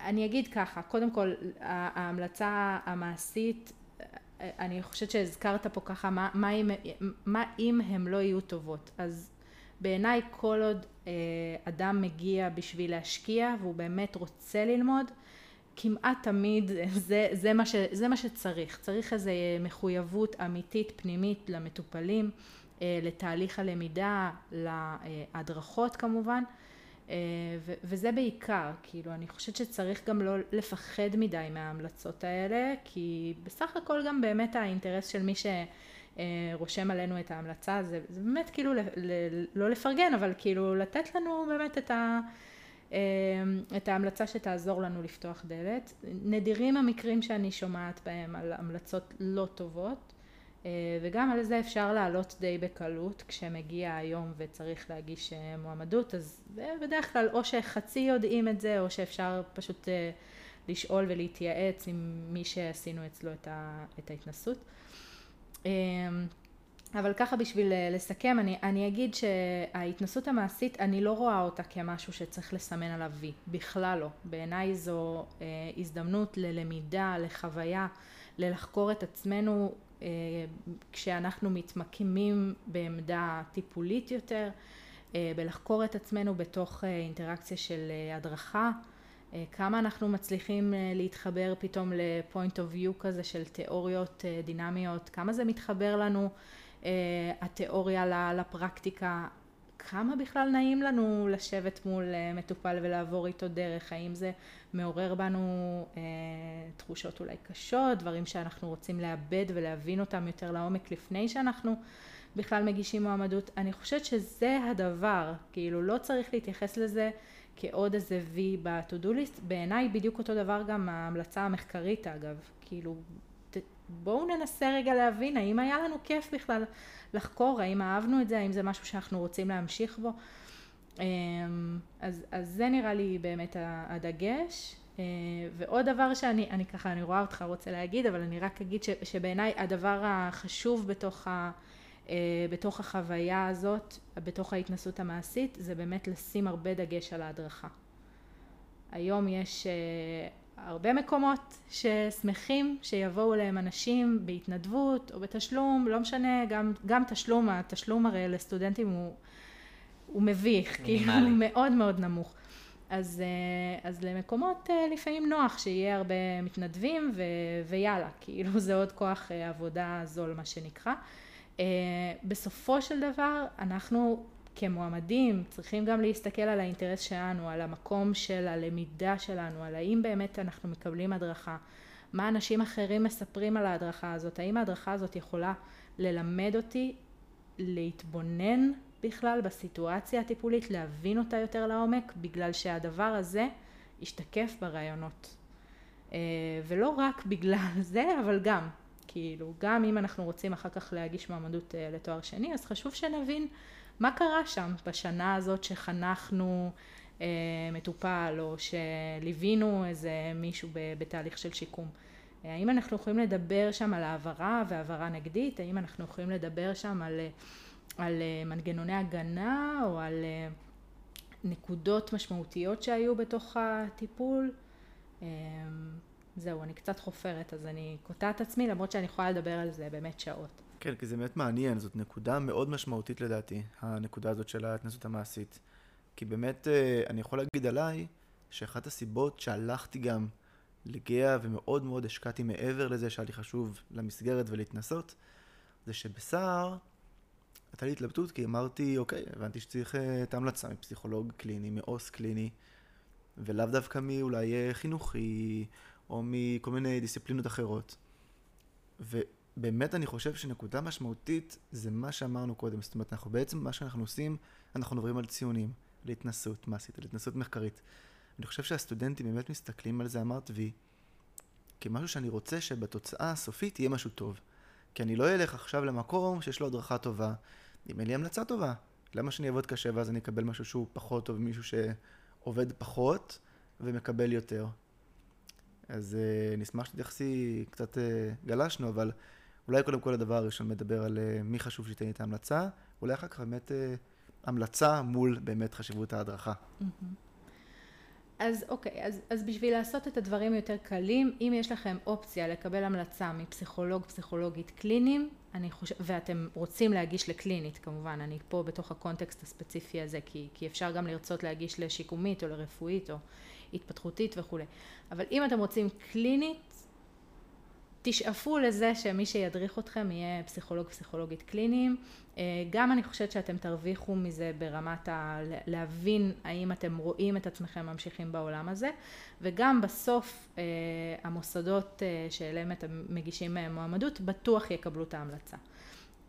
אני אגיד ככה, קודם כל, ההמלצה המעשית, אה, אני חושבת שהזכרת פה ככה, מה, מה, אם, מה אם הן לא יהיו טובות. אז בעיניי כל עוד אה, אדם מגיע בשביל להשקיע והוא באמת רוצה ללמוד, כמעט תמיד זה, זה, מה ש, זה מה שצריך. צריך איזו מחויבות אמיתית פנימית למטופלים, אה, לתהליך הלמידה, להדרכות כמובן. אה, ו- וזה בעיקר, כאילו, אני חושבת שצריך גם לא לפחד מדי מההמלצות האלה, כי בסך הכל גם באמת האינטרס של מי שרושם עלינו את ההמלצה, זה, זה באמת כאילו, ל- ל- לא לפרגן, אבל כאילו לתת לנו באמת את, ה, את ההמלצה שתעזור לנו לפתוח דלת. נדירים המקרים שאני שומעת בהם על המלצות לא טובות. אה, וגם על זה אפשר לעלות די בקלות כשמגיע היום וצריך להגיש אה, מועמדות אז בדרך כלל או שחצי יודעים את זה או שאפשר פשוט אה, לשאול ולהתייעץ עם מי שעשינו אצלו את, ההתנסות. אבל ככה בשביל אה, לסכם אני, אני אגיד שההתנסות המעשית אני לא רואה אותה כמשהו שצריך לסמן עליו וי, בכלל לא. בעיניי זו אה, הזדמנות ללמידה, לחוויה, ללחקור את עצמנו אה, כשאנחנו מתמקמים בעמדה טיפולית יותר, אה, בלחקור את עצמנו בתוך אה, אינטראקציה של אה, הדרכה, אה, כמה אנחנו מצליחים אה, להתחבר פתאום ל-point of view כזה של תיאוריות אה, דינמיות, כמה זה מתחבר לנו התיאוריה ל- לפרקטיקה, כמה בכלל נעים לנו לשבת מול אה, מטופל ולעבור איתו דרך, האם זה מעורר בנו אה, תחושות אולי קשות, דברים שאנחנו רוצים לאבד ולהבין אותם יותר לעומק לפני שאנחנו בכלל מגישים מועמדות. אני חושבת שזה הדבר, כאילו לא צריך להתייחס לזה כעוד איזה וי list. בעיניי בדיוק אותו דבר גם ההמלצה המחקרית אגב, כאילו בואו ננסה רגע להבין האם היה לנו כיף בכלל לחקור, האם אהבנו את זה, האם זה משהו שאנחנו רוצים להמשיך בו. אמ, אז, אז זה נראה לי באמת הדגש. אה, ועוד דבר שאני, אני ככה, אני רואה אותך רוצה להגיד, אבל אני רק אגיד ש, שבעיניי הדבר החשוב בתוך, ה, אה, בתוך החוויה הזאת, בתוך ההתנסות המעשית, זה באמת לשים הרבה דגש על ההדרכה. היום יש אה, הרבה מקומות ששמחים שיבואו אליהם אנשים בהתנדבות או בתשלום, לא משנה, גם, גם תשלום, התשלום הרי לסטודנטים הוא, הוא מביך, כאילו הוא מאוד מאוד נמוך. אז, אה, אז למקומות אה, לפעמים נוח שיהיה הרבה מתנדבים ו, ויאללה, כאילו זה עוד כוח אה, עבודה זול מה שנקרא. בסופו של דבר אנחנו כמועמדים צריכים גם להסתכל על האינטרס שלנו, על המקום של הלמידה שלנו, על האם באמת אנחנו מקבלים הדרכה, מה אנשים אחרים מספרים על ההדרכה הזאת, האם ההדרכה הזאת יכולה ללמד אותי להתבונן בכלל בסיטואציה הטיפולית, להבין אותה יותר לעומק, בגלל שהדבר הזה ישתקף ברעיונות. אה, ולא רק בגלל *laughs* זה, אבל גם, כאילו, גם אם אנחנו רוצים אחר כך להגיש מועמדות אה, לתואר שני, אז חשוב שנבין מה קרה שם בשנה הזאת שחנכנו אה, מטופל, או שליווינו איזה מישהו ב- בתהליך של שיקום. אה, האם אנחנו יכולים לדבר שם על העברה והעברה נגדית? האם אנחנו יכולים לדבר שם על, על אה, מנגנוני הגנה או על, אה, נקודות משמעותיות שהיו בתוך הטיפול. זהו, אני קצת חופרת, אז אני קוטעת עצמי, למרות שאני יכולה לדבר על זה באמת שעות. כן, כי זה באמת מעניין, זאת נקודה מאוד משמעותית לדעתי, הנקודה הזאת של ההתנסות המעשית. כי באמת, אה, אני יכול להגיד עליי, שאחת הסיבות שהלכתי גם לגאה ומאוד מאוד השקעתי מעבר לזה שהיה לי חשוב למסגרת ולהתנסות, זה שבסער הייתה לי התלבטות, כי אמרתי, אוקיי, הבנתי שצריך אה, את ההמלצה מפסיכולוג קליני, מעו"ס קליני, ולאו דווקא מאולי אה, חינוכי, או מכל מיני דיסציפלינות אחרות. ובאמת אני חושב שנקודה משמעותית זה מה שאמרנו קודם. זאת אומרת, אנחנו בעצם, מה שאנחנו עושים, אנחנו עוברים על ציונים, להתנסות מעשית, על התנסות מחקרית. אני חושב שהסטודנטים באמת מסתכלים על זה, אמרת וי, כמשהו שאני רוצה שבתוצאה הסופית יהיה משהו טוב. כי אני לא אלך עכשיו למקום שיש לו הדרכה טובה, אם אין לי המלצה טובה. למה שאני אעבוד קשה ואז אני אקבל משהו שהוא פחות טוב מישהו שעובד פחות ומקבל יותר? אז uh, נשמח שתתייחסי, קצת uh, גלשנו, אבל אולי קודם כל הדבר הראשון מדבר על uh, מי חשוב שייתן את ההמלצה, אולי אחר כך באמת uh, המלצה מול באמת חשיבות ההדרכה. Mm-hmm. אז אוקיי, אז, אז בשביל לעשות את הדברים יותר קלים, אם יש לכם אופציה לקבל המלצה מפסיכולוג, פסיכולוגית קליניים, אני חושב, ואתם רוצים להגיש לקלינית כמובן, אני פה בתוך הקונטקסט הספציפי הזה, כי, כי אפשר גם לרצות להגיש לשיקומית או לרפואית או התפתחותית וכולי. אבל אם אתם רוצים קלינית, תשאפו לזה שמי שידריך אתכם יהיה פסיכולוג פסיכולוגית קליניים. אה, גם אני חושבת שאתם תרוויחו מזה ברמת ה... להבין האם אתם רואים את עצמכם ממשיכים בעולם הזה, וגם בסוף אה, המוסדות אה, שאליהם אתם מגישים מועמדות בטוח יקבלו את ההמלצה.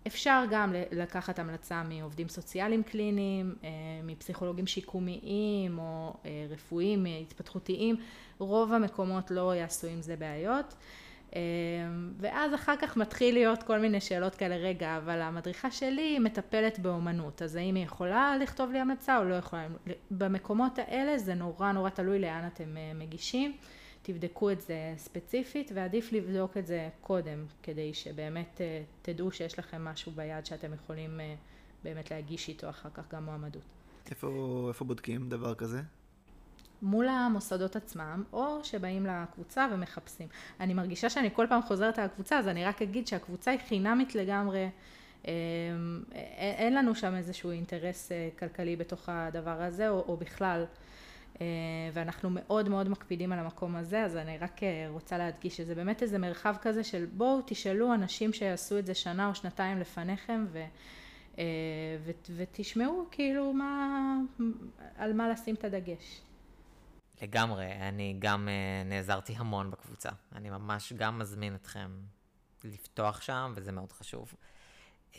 אפשר גם לקחת המלצה מעובדים סוציאליים קליניים, מפסיכולוגים שיקומיים או רפואיים, התפתחותיים, רוב המקומות לא יעשו עם זה בעיות. אמ, ואז אחר כך מתחיל להיות כל מיני שאלות כאלה, רגע, אבל המדריכה שלי מטפלת באומנות, אז האם היא יכולה לכתוב לי המלצה או לא יכולה? במקומות האלה זה נורא נורא תלוי לאן אתם אה, מגישים, תבדקו את זה ספציפית, ועדיף לבדוק את זה קודם, כדי שבאמת אה, תדעו שיש לכם משהו ביד שאתם יכולים אה, באמת להגיש איתו אחר כך גם מועמדות. איפה, איפה בודקים דבר כזה? מול המוסדות עצמם, או שבאים לקבוצה ומחפשים. אני מרגישה שאני כל פעם חוזרת על הקבוצה, אז אני רק אגיד שהקבוצה היא חינמית לגמרי. אמ, אין לנו שם איזשהו אינטרס אה, כלכלי בתוך הדבר הזה, או, או בכלל. אה, ואנחנו מאוד מאוד מקפידים על המקום הזה, אז אני רק אה, רוצה להדגיש שזה באמת איזה מרחב כזה של בואו תשאלו אנשים שיעשו את זה שנה או שנתיים לפניכם, ו... ותשמעו כאילו מה, על מה לשים את הדגש. לגמרי, אני גם uh, נעזרתי המון בקבוצה. אני ממש גם מזמין אתכם לפתוח שם, וזה מאוד חשוב. Uh,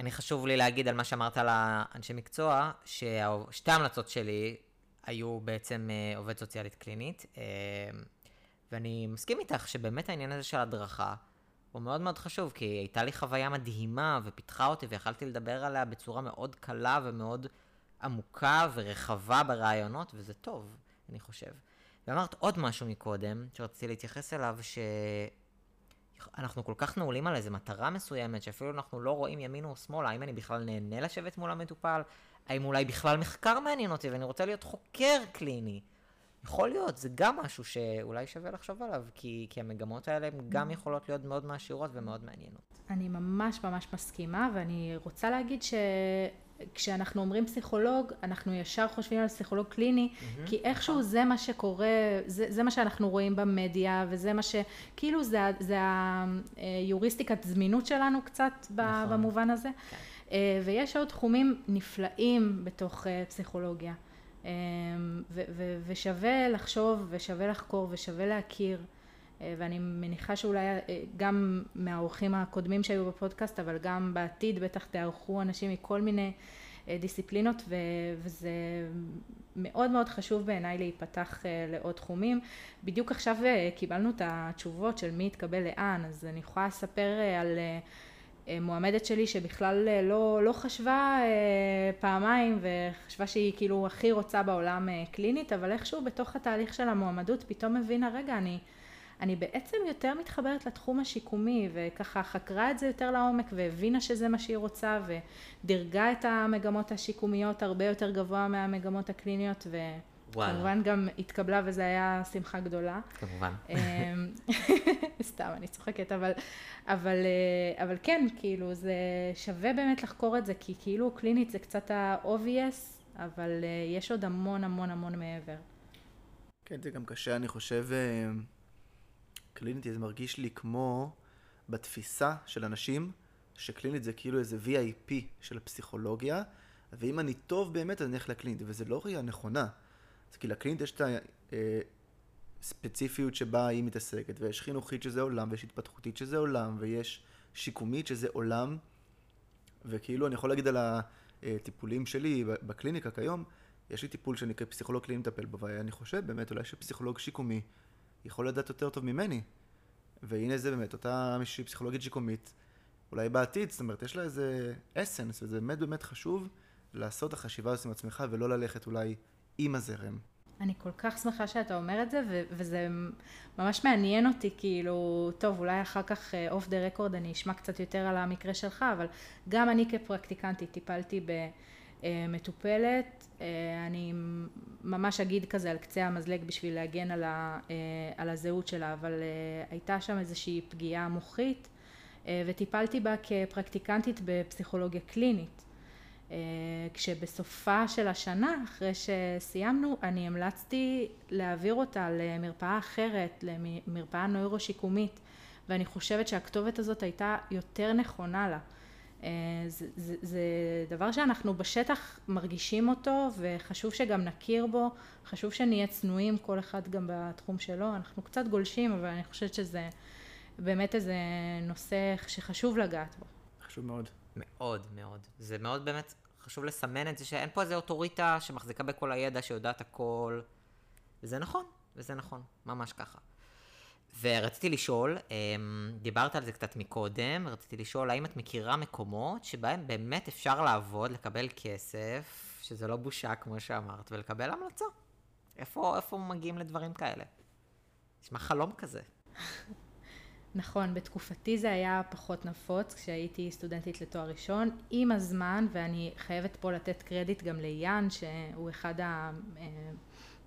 אני חשוב לי להגיד על מה שאמרת על האנשי מקצוע, ששתי ההמלצות שלי היו בעצם uh, עובד סוציאלית קלינית, uh, ואני מסכים איתך שבאמת העניין הזה של הדרכה הוא מאוד מאוד חשוב, כי הייתה לי חוויה מדהימה ופיתחה אותי ויכלתי לדבר עליה בצורה מאוד קלה ומאוד עמוקה ורחבה ברעיונות, וזה טוב. אני חושב. ואמרת עוד משהו מקודם, שרציתי להתייחס אליו, שאנחנו כל כך נעולים על איזו מטרה מסוימת, שאפילו אנחנו לא רואים ימין או שמאל, האם אני בכלל נהנה לשבת מול המטופל, האם אולי בכלל מחקר מעניין אותי ואני רוצה להיות חוקר קליני. יכול להיות, זה גם משהו שאולי שווה לחשוב עליו, כי, כי המגמות האלה הן גם יכולות להיות מאוד מעשירות ומאוד מעניינות. אני ממש ממש מסכימה, ואני רוצה להגיד ש... כשאנחנו אומרים פסיכולוג, אנחנו ישר חושבים על פסיכולוג קליני, mm-hmm. כי איכשהו זה מה שקורה, זה, זה מה שאנחנו רואים במדיה, וזה מה ש... כאילו זה, זה היוריסטיקת זמינות שלנו קצת נכון. במובן הזה. כן. אה, ויש עוד תחומים נפלאים בתוך אה, פסיכולוגיה. אה, ו- ו- ושווה לחשוב, ושווה לחקור, ושווה להכיר. ואני מניחה שאולי גם מהאורחים הקודמים שהיו בפודקאסט, אבל גם בעתיד בטח תארחו אנשים מכל מיני דיסציפלינות, ו- וזה מאוד מאוד חשוב בעיניי להיפתח לעוד תחומים. בדיוק עכשיו קיבלנו את התשובות של מי יתקבל לאן, אז אני יכולה לספר על מועמדת שלי שבכלל לא, לא חשבה פעמיים וחשבה שהיא כאילו הכי רוצה בעולם קלינית, אבל איכשהו בתוך התהליך של המועמדות פתאום הבינה, רגע, אני... אני בעצם יותר מתחברת לתחום השיקומי, וככה חקרה את זה יותר לעומק, והבינה שזה מה שהיא רוצה, ודירגה את המגמות השיקומיות הרבה יותר גבוה מהמגמות הקליניות, וכמובן גם התקבלה וזה היה שמחה גדולה. כמובן. אמ, *laughs* סתם, אני צוחקת, אבל, אבל, אה, אבל כן, כאילו, זה שווה באמת לחקור את זה, כי כאילו קלינית זה קצת ה-obvious, אבל אה, יש עוד המון המון המון מעבר. כן, זה גם קשה, אני חושב, אה, קלינית זה מרגיש לי כמו בתפיסה של אנשים, שקלינית זה כאילו איזה VIP של הפסיכולוגיה, ואם אני טוב באמת, אז אני אלך לקלינית, וזה לא ראייה נכונה. אז כי לקלינית יש את הספציפיות שבה היא מתעסקת, ויש חינוכית שזה עולם, ויש התפתחותית שזה עולם, ויש שיקומית שזה עולם, וכאילו אני יכול להגיד על הטיפולים שלי בקליניקה כיום, יש לי טיפול שאני כפסיכולוג קליני מטפל בו, ואני חושב באמת אולי שפסיכולוג שיקומי יכול לדעת יותר טוב ממני. והנה זה באמת, אותה מישהי פסיכולוגית שיקומית, אולי בעתיד, זאת אומרת, יש לה איזה אסנס, וזה באמת באמת חשוב לעשות את החשיבה הזאת עם עצמך, ולא ללכת אולי עם הזרם. אני כל כך שמחה שאתה אומר את זה, ו- וזה ממש מעניין אותי, כאילו, טוב, אולי אחר כך אוף דה רקורד אני אשמע קצת יותר על המקרה שלך, אבל גם אני כפרקטיקנטית טיפלתי במטופלת, אה, אני ממש אגיד כזה על קצה המזלג בשביל להגן על, ה- אה, על הזהות שלה, אבל אה, הייתה שם איזושהי פגיעה מוחית, וטיפלתי בה כפרקטיקנטית בפסיכולוגיה קלינית. אה, כשבסופה של השנה, אחרי שסיימנו, אני המלצתי להעביר אותה למרפאה אחרת, למרפאה נוירו-שיקומית, ואני חושבת שהכתובת הזאת הייתה יותר נכונה לה. אה, זה, זה, זה דבר שאנחנו בשטח מרגישים אותו וחשוב שגם נכיר בו, חשוב שנהיה צנועים כל אחד גם בתחום שלו, אנחנו קצת גולשים אבל אני חושבת שזה באמת איזה נושא שחשוב לגעת בו. חשוב מאוד. מאוד מאוד. זה מאוד באמת חשוב לסמן את זה שאין פה איזה אוטוריטה שמחזיקה בכל הידע, שיודעת הכל. וזה נכון, וזה נכון, ממש ככה. ורציתי לשאול, אמ, דיברת על זה קצת מקודם, רציתי לשאול האם את מכירה מקומות שבהם באמת אפשר לעבוד, לקבל כסף, שזה לא בושה כמו שאמרת, ולקבל המלצה. איפה, איפה מגיעים לדברים כאלה? נשמע חלום כזה. נכון, בתקופתי זה היה פחות נפוץ, כשהייתי סטודנטית לתואר ראשון. עם הזמן, ואני חייבת פה לתת קרדיט גם ליאן, שהוא אחד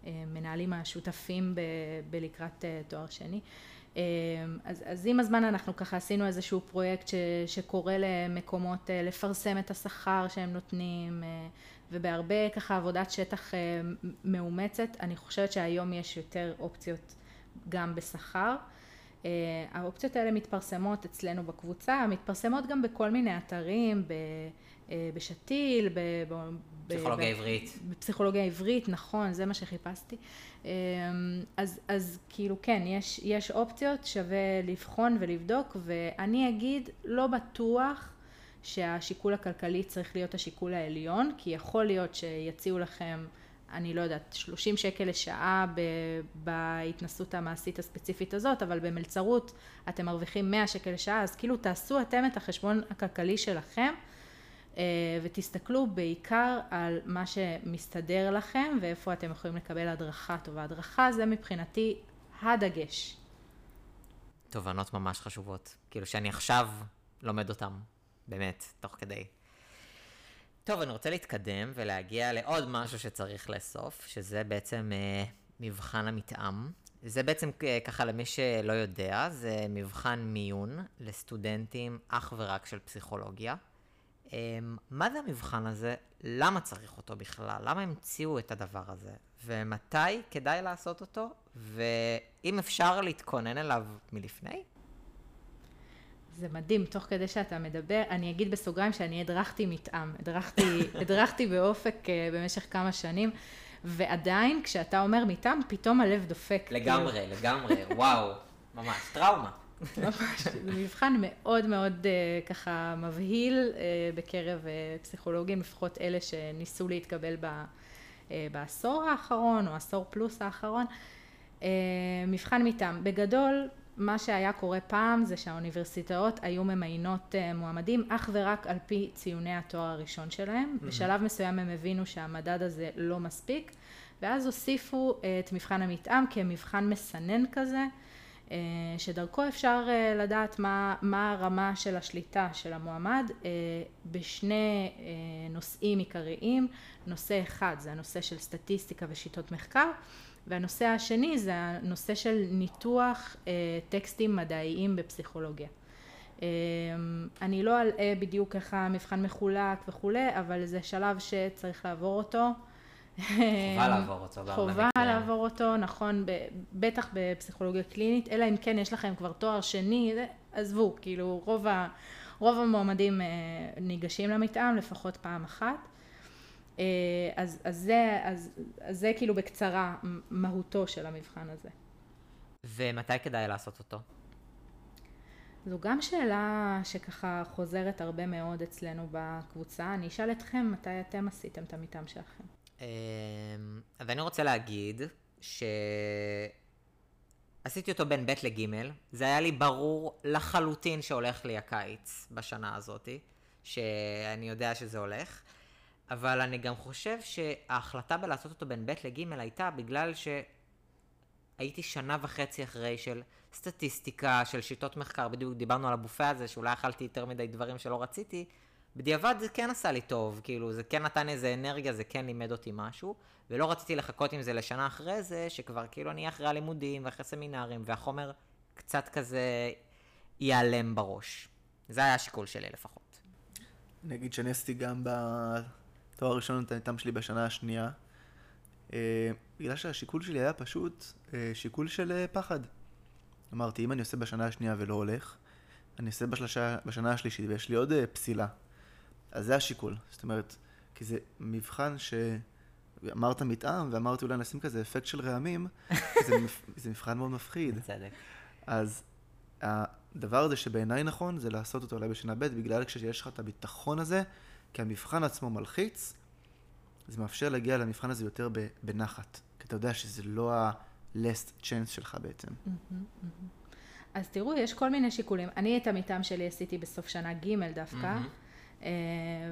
המנהלים השותפים ב- בלקראת אה, תואר שני. אה, אז, אז עם הזמן אנחנו ככה עשינו איזשהו פרויקט ש, שקורא למקומות אה, לפרסם את השכר שהם נותנים ובהרבה ככה עבודת שטח מאומצת אני חושבת שהיום יש יותר אופציות גם בשכר האופציות האלה מתפרסמות אצלנו בקבוצה, מתפרסמות גם בכל מיני אתרים, אה, בשתיל, פסיכולוגיה עברית. בפסיכולוגיה עברית, נכון, זה מה שחיפשתי. אה, אז, אז כאילו כן, יש, יש אופציות, שווה לבחון ולבדוק, ואני אגיד, לא בטוח שהשיקול הכלכלי צריך להיות השיקול העליון, כי יכול להיות שיציעו לכם אני לא יודעת, 30 שקל לשעה בהתנסות המעשית הספציפית הזאת, אבל במלצרות אתם מרוויחים 100 שקל לשעה, אז כאילו תעשו אתם את החשבון הכלכלי שלכם ותסתכלו בעיקר על מה שמסתדר לכם ואיפה אתם יכולים לקבל הדרכה טובה. הדרכה זה מבחינתי הדגש. תובנות ממש חשובות, כאילו שאני עכשיו לומד אותם, באמת, תוך כדי. טוב, אני רוצה להתקדם ולהגיע לעוד משהו שצריך לאסוף, שזה בעצם אה, מבחן המתאם. זה בעצם אה, ככה למי שלא יודע, זה מבחן מיון לסטודנטים אך ורק של פסיכולוגיה. אה, מה זה המבחן הזה? למה צריך אותו בכלל? למה המציאו את הדבר הזה? ומתי כדאי לעשות אותו? ואם אפשר להתכונן אליו מלפני? זה מדהים, תוך כדי שאתה מדבר, אני אגיד בסוגריים שאני הדרכתי מתאם, הדרכתי, *laughs* הדרכתי באופק uh, במשך כמה שנים, ועדיין כשאתה אומר מתאם, פתאום הלב דופק. לגמרי, כאילו. לגמרי, וואו, ממש, טראומה. ממש, זה מבחן מאוד מאוד uh, ככה מבהיל uh, בקרב uh, פסיכולוגים, לפחות אלה שניסו להתקבל ב, בעשור האחרון, או עשור פלוס האחרון. מבחן מתאם, בגדול, מה שהיה קורה פעם זה שהאוניברסיטאות היו ממיינות אה, מועמדים אך ורק על פי ציוני התואר הראשון שלהם. Mm-hmm. בשלב מסוים הם הבינו שהמדד הזה לא מספיק, ואז הוסיפו אה, את מבחן המתאם כמבחן מסנן כזה, שדרכו אפשר לדעת מה, מה הרמה של השליטה של המועמד בשני נושאים עיקריים. נושא אחד זה הנושא של סטטיסטיקה ושיטות מחקר, והנושא השני זה הנושא של ניתוח טקסטים מדעיים בפסיכולוגיה. אני לא אלאה בדיוק איך המבחן מחולק וכולי, אבל זה שלב שצריך לעבור אותו. חובה לעבור אותו. חובה לעבור אותו, נכון, בטח בפסיכולוגיה קלינית, אלא אם כן יש לכם כבר תואר שני, עזבו, כאילו רוב, ה, רוב המועמדים ניגשים למתאם לפחות פעם אחת. אז, אז, זה, אז, אז זה כאילו בקצרה מהותו של המבחן הזה. ומתי כדאי לעשות אותו? זו גם שאלה שככה חוזרת הרבה מאוד אצלנו בקבוצה. אני אשאל אתכם מתי אתם עשיתם את המטעם שלכם. אמ, אז אני רוצה להגיד שעשיתי אותו בין ב' לג', זה היה לי ברור לחלוטין שהולך לי הקיץ בשנה הזאתי, שאני יודע שזה הולך, אבל אני גם חושב שההחלטה בלעשות אותו בין ב' לג' הייתה בגלל שהייתי שנה וחצי אחרי של סטטיסטיקה, של שיטות מחקר, בדיוק דיברנו על הבופה הזה, שאולי אכלתי יותר מדי דברים שלא רציתי, בדיעבד זה כן עשה לי טוב, כאילו זה כן נתן איזה אנרגיה, זה כן לימד אותי משהו, ולא רציתי לחכות עם זה לשנה אחרי זה, שכבר כאילו אני אחרי הלימודים ואחרי סמינרים, והחומר קצת כזה ייעלם בראש. זה היה השיקול שלי לפחות. אני אגיד עשיתי גם בתואר הראשון את הניתם שלי בשנה השנייה, אה, בגלל שהשיקול שלי היה פשוט אה, שיקול של אה, פחד. אמרתי, אם אני עושה בשנה השנייה ולא הולך, אני אעשה בשלשה, בשנה השלישית ויש לי עוד פסילה. אז זה השיקול. זאת אומרת, כי זה מבחן שאמרת מתאם, ואמרתי אולי נשים כזה אפקט של רעמים, זה, *laughs* זה מבחן מאוד מפחיד. בצדק. אז הדבר הזה שבעיניי נכון, זה לעשות אותו אולי בשנה ב', בגלל כשיש לך את הביטחון הזה, כי המבחן עצמו מלחיץ, זה מאפשר להגיע למבחן הזה יותר בנחת. כי אתה יודע שזה לא ה-last chance שלך בעצם. אז תראו, יש כל מיני שיקולים. אני את המטעם שלי עשיתי בסוף שנה ג' דווקא. אה,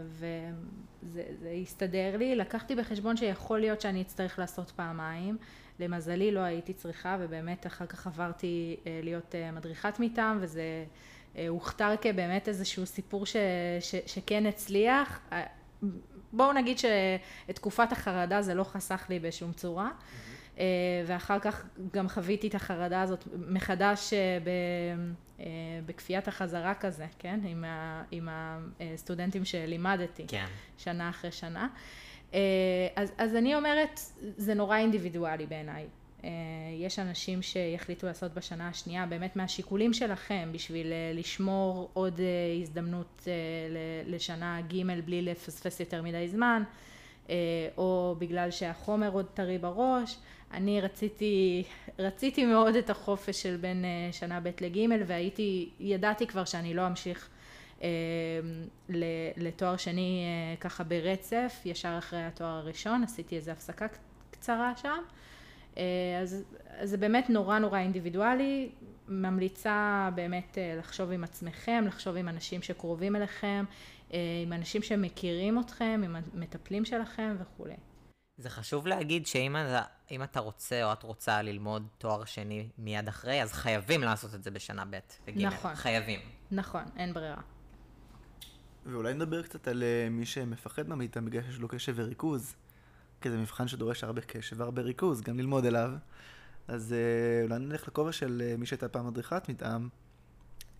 וזה הסתדר לי. לקחתי בחשבון שיכול להיות שאני אצטרך לעשות פעמיים. למזלי לא הייתי צריכה, ובאמת אחר כך עברתי אה, להיות אה, מדריכת מטעם, וזה הוכתר כבאמת איזשהו סיפור ש, ש, שכן הצליח. בואו נגיד שאת תקופת החרדה זה לא חסך לי בשום צורה. Mm-hmm. ואחר כך גם חוויתי את החרדה הזאת מחדש אה, בכפיית החזרה כזה, כן? עם, ה, עם הסטודנטים שלימדתי כן. שנה אחרי שנה. אז, אז אני אומרת, זה נורא אינדיבידואלי בעיניי. יש אנשים שיחליטו לעשות בשנה השנייה באמת מהשיקולים שלכם בשביל לשמור עוד הזדמנות לשנה ג' בלי לפספס יותר מדי זמן, או בגלל שהחומר עוד טרי בראש. אני רציתי, רציתי מאוד את החופש של בין אה, שנה ב' לג' והייתי, ידעתי כבר שאני לא אמשיך אה, לתואר שני אה, ככה ברצף, ישר אחרי התואר הראשון, עשיתי איזו הפסקה קצרה שם. אה, אז, אז זה באמת נורא נורא אינדיבידואלי, ממליצה באמת אה, לחשוב עם עצמכם, לחשוב עם אנשים שקרובים אליכם, אה, עם אנשים שמכירים אתכם, עם המטפלים שלכם וכולי. זה חשוב להגיד שאם אתה, אתה רוצה או את רוצה ללמוד תואר שני מיד אחרי, אז חייבים לעשות את זה בשנה ב' וג'. נכון. חייבים. נכון, אין ברירה. ואולי נדבר קצת על uh, מי שמפחד מהמיטה בגלל שיש לו קשב וריכוז. כי זה מבחן שדורש הרבה קשב והרבה ריכוז, גם ללמוד אליו. אז uh, אולי נלך לכובע של uh, מי שהייתה פעם מדריכת מטעם.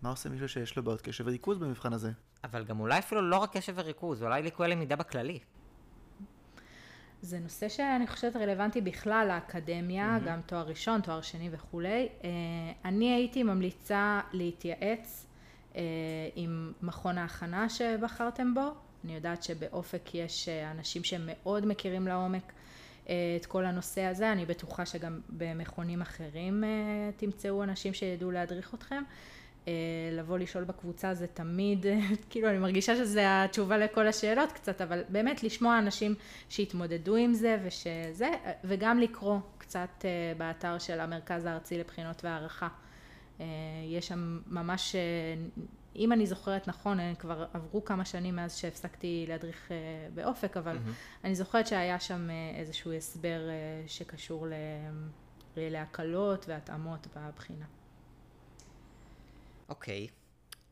מה עושה מישהו שיש לו בעיות קשב וריכוז במבחן הזה? אבל גם אולי אפילו לא רק קשב וריכוז, אולי ליקוי למידה בכללי. זה נושא שאני חושבת רלוונטי בכלל לאקדמיה, mm-hmm. גם תואר ראשון, תואר שני וכולי. אה, אני הייתי ממליצה להתייעץ אה, עם מכון ההכנה שבחרתם בו. אני יודעת שבאופק יש אה, אנשים שמאוד מכירים לעומק את כל הנושא הזה. אני בטוחה שגם במכונים אחרים תמצאו אנשים שידעו להדריך אתכם. אה, לבוא לשאול בקבוצה זה תמיד, *laughs* כאילו אני מרגישה שזה התשובה לכל השאלות קצת, אבל באמת לשמוע אנשים שהתמודדו עם זה ושזה, וגם לקרוא קצת אה, באתר של המרכז הארצי לבחינות והערכה. אה, יש שם ממש, אם אני זוכרת נכון, כבר עברו כמה שנים מאז שהפסקתי להדריך באופק, אבל mm-hmm. אני זוכרת שהיה שם איזשהו הסבר שקשור להקלות והתאמות בבחינה. אוקיי.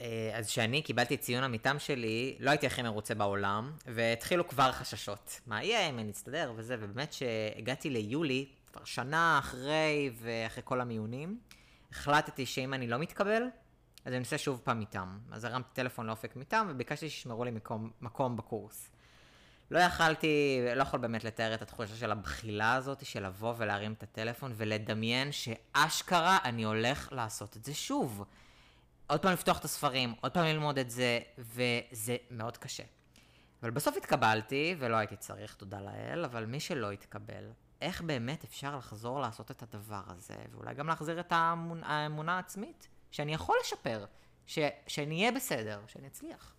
אה, אז כשאני קיבלתי ציון המיתם שלי, לא הייתי הכי מרוצה בעולם, והתחילו כבר חששות. מה יהיה אם אני אסתדר וזה, ובאמת שהגעתי ליולי, כבר שנה אחרי ואחרי כל המיונים, החלטתי שאם אני לא מתקבל, אז אני אנסה שוב פעם מיתם. אז הרמתי טלפון לאופק מיתם וביקשתי שישמרו לי מקום, מקום בקורס. לא יכלתי, לא יכול באמת לתאר את התחושה של הבחילה הזאת, של לבוא ולהרים את הטלפון ולדמיין שאשכרה אני הולך לעשות את זה שוב. עוד פעם לפתוח את הספרים, עוד פעם ללמוד את זה, וזה מאוד קשה. אבל בסוף התקבלתי, ולא הייתי צריך, תודה לאל, אבל מי שלא התקבל, איך באמת אפשר לחזור לעשות את הדבר הזה, ואולי גם להחזיר את האמונה, האמונה העצמית, שאני יכול לשפר, ש, שאני אהיה בסדר, שאני אצליח.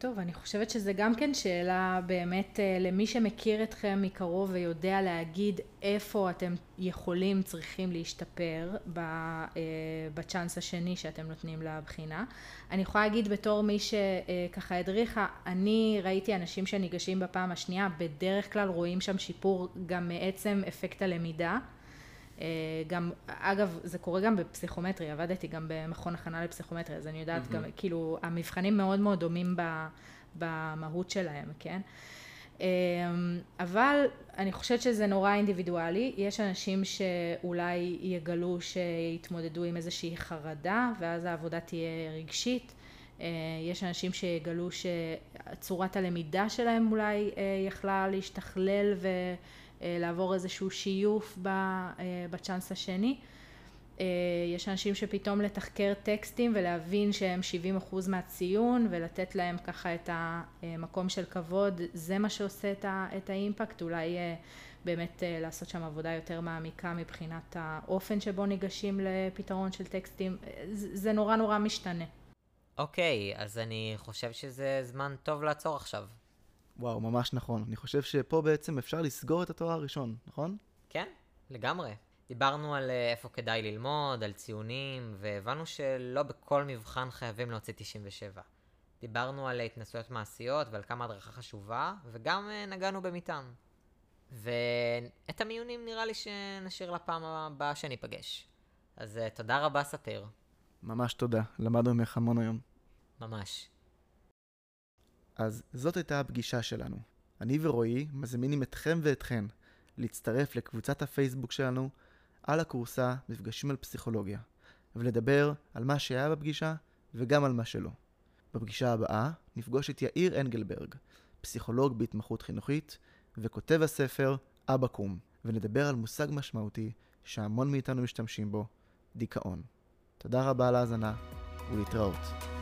טוב, אני חושבת שזה גם כן שאלה באמת אה, למי שמכיר אתכם מקרוב ויודע להגיד איפה אתם יכולים, צריכים להשתפר אה, בצ'אנס השני שאתם נותנים לבחינה. אני יכולה להגיד בתור מי שככה הדריכה, אני ראיתי אנשים שניגשים בפעם השנייה, בדרך כלל רואים שם שיפור גם מעצם אפקט הלמידה. אה, גם, אגב, זה קורה גם בפסיכומטרי, עבדתי גם במכון הכנה לפסיכומטרי, אז אני יודעת mm-hmm. גם, כאילו, המבחנים מאוד מאוד דומים במהות שלהם, כן? אה, אבל אני חושבת שזה נורא אינדיבידואלי, יש אנשים שאולי יגלו שיתמודדו עם איזושהי חרדה ואז העבודה תהיה רגשית, אה, יש אנשים שיגלו שצורת הלמידה שלהם אולי יכלה להשתכלל ו... אה, לעבור איזשהו שיוף אה, בצ'אנס השני. אה, יש אנשים שפתאום לתחקר טקסטים ולהבין שהם 70% מהציון ולתת להם ככה את המקום של כבוד, זה מה שעושה את האימפקט, אולי באמת לעשות שם עבודה יותר מעמיקה מבחינת האופן שבו ניגשים לפתרון של טקסטים, זה נורא נורא משתנה. אוקיי, okay, אז אני חושב שזה זמן טוב לעצור עכשיו. וואו, ממש נכון. אני חושב שפה בעצם אפשר לסגור את התואר הראשון, נכון? כן, לגמרי. דיברנו על אה, איפה כדאי ללמוד, על ציונים, והבנו שלא בכל מבחן חייבים להוציא 97. דיברנו על התנסויות מעשיות ועל כמה הדרכה חשובה, וגם אה, נגענו במטען. ואת המיונים נראה לי שנשאיר לפעם הבאה שניפגש. אז אה, תודה רבה, ספיר. ממש תודה, למדנו ממך המון היום. ממש. אז זאת הייתה הפגישה שלנו. אני ורועי מזמינים אתכם ואתכן להצטרף לקבוצת הפייסבוק שלנו על הקורסה מפגשים על פסיכולוגיה, ולדבר על מה שהיה בפגישה וגם על מה שלא. בפגישה הבאה נפגוש את יאיר אנגלברג, פסיכולוג בהתמחות חינוכית וכותב הספר אבא קום, ונדבר על מושג משמעותי שהמון מאיתנו משתמשים בו, דיכאון. תודה רבה על ההאזנה ולהתראות.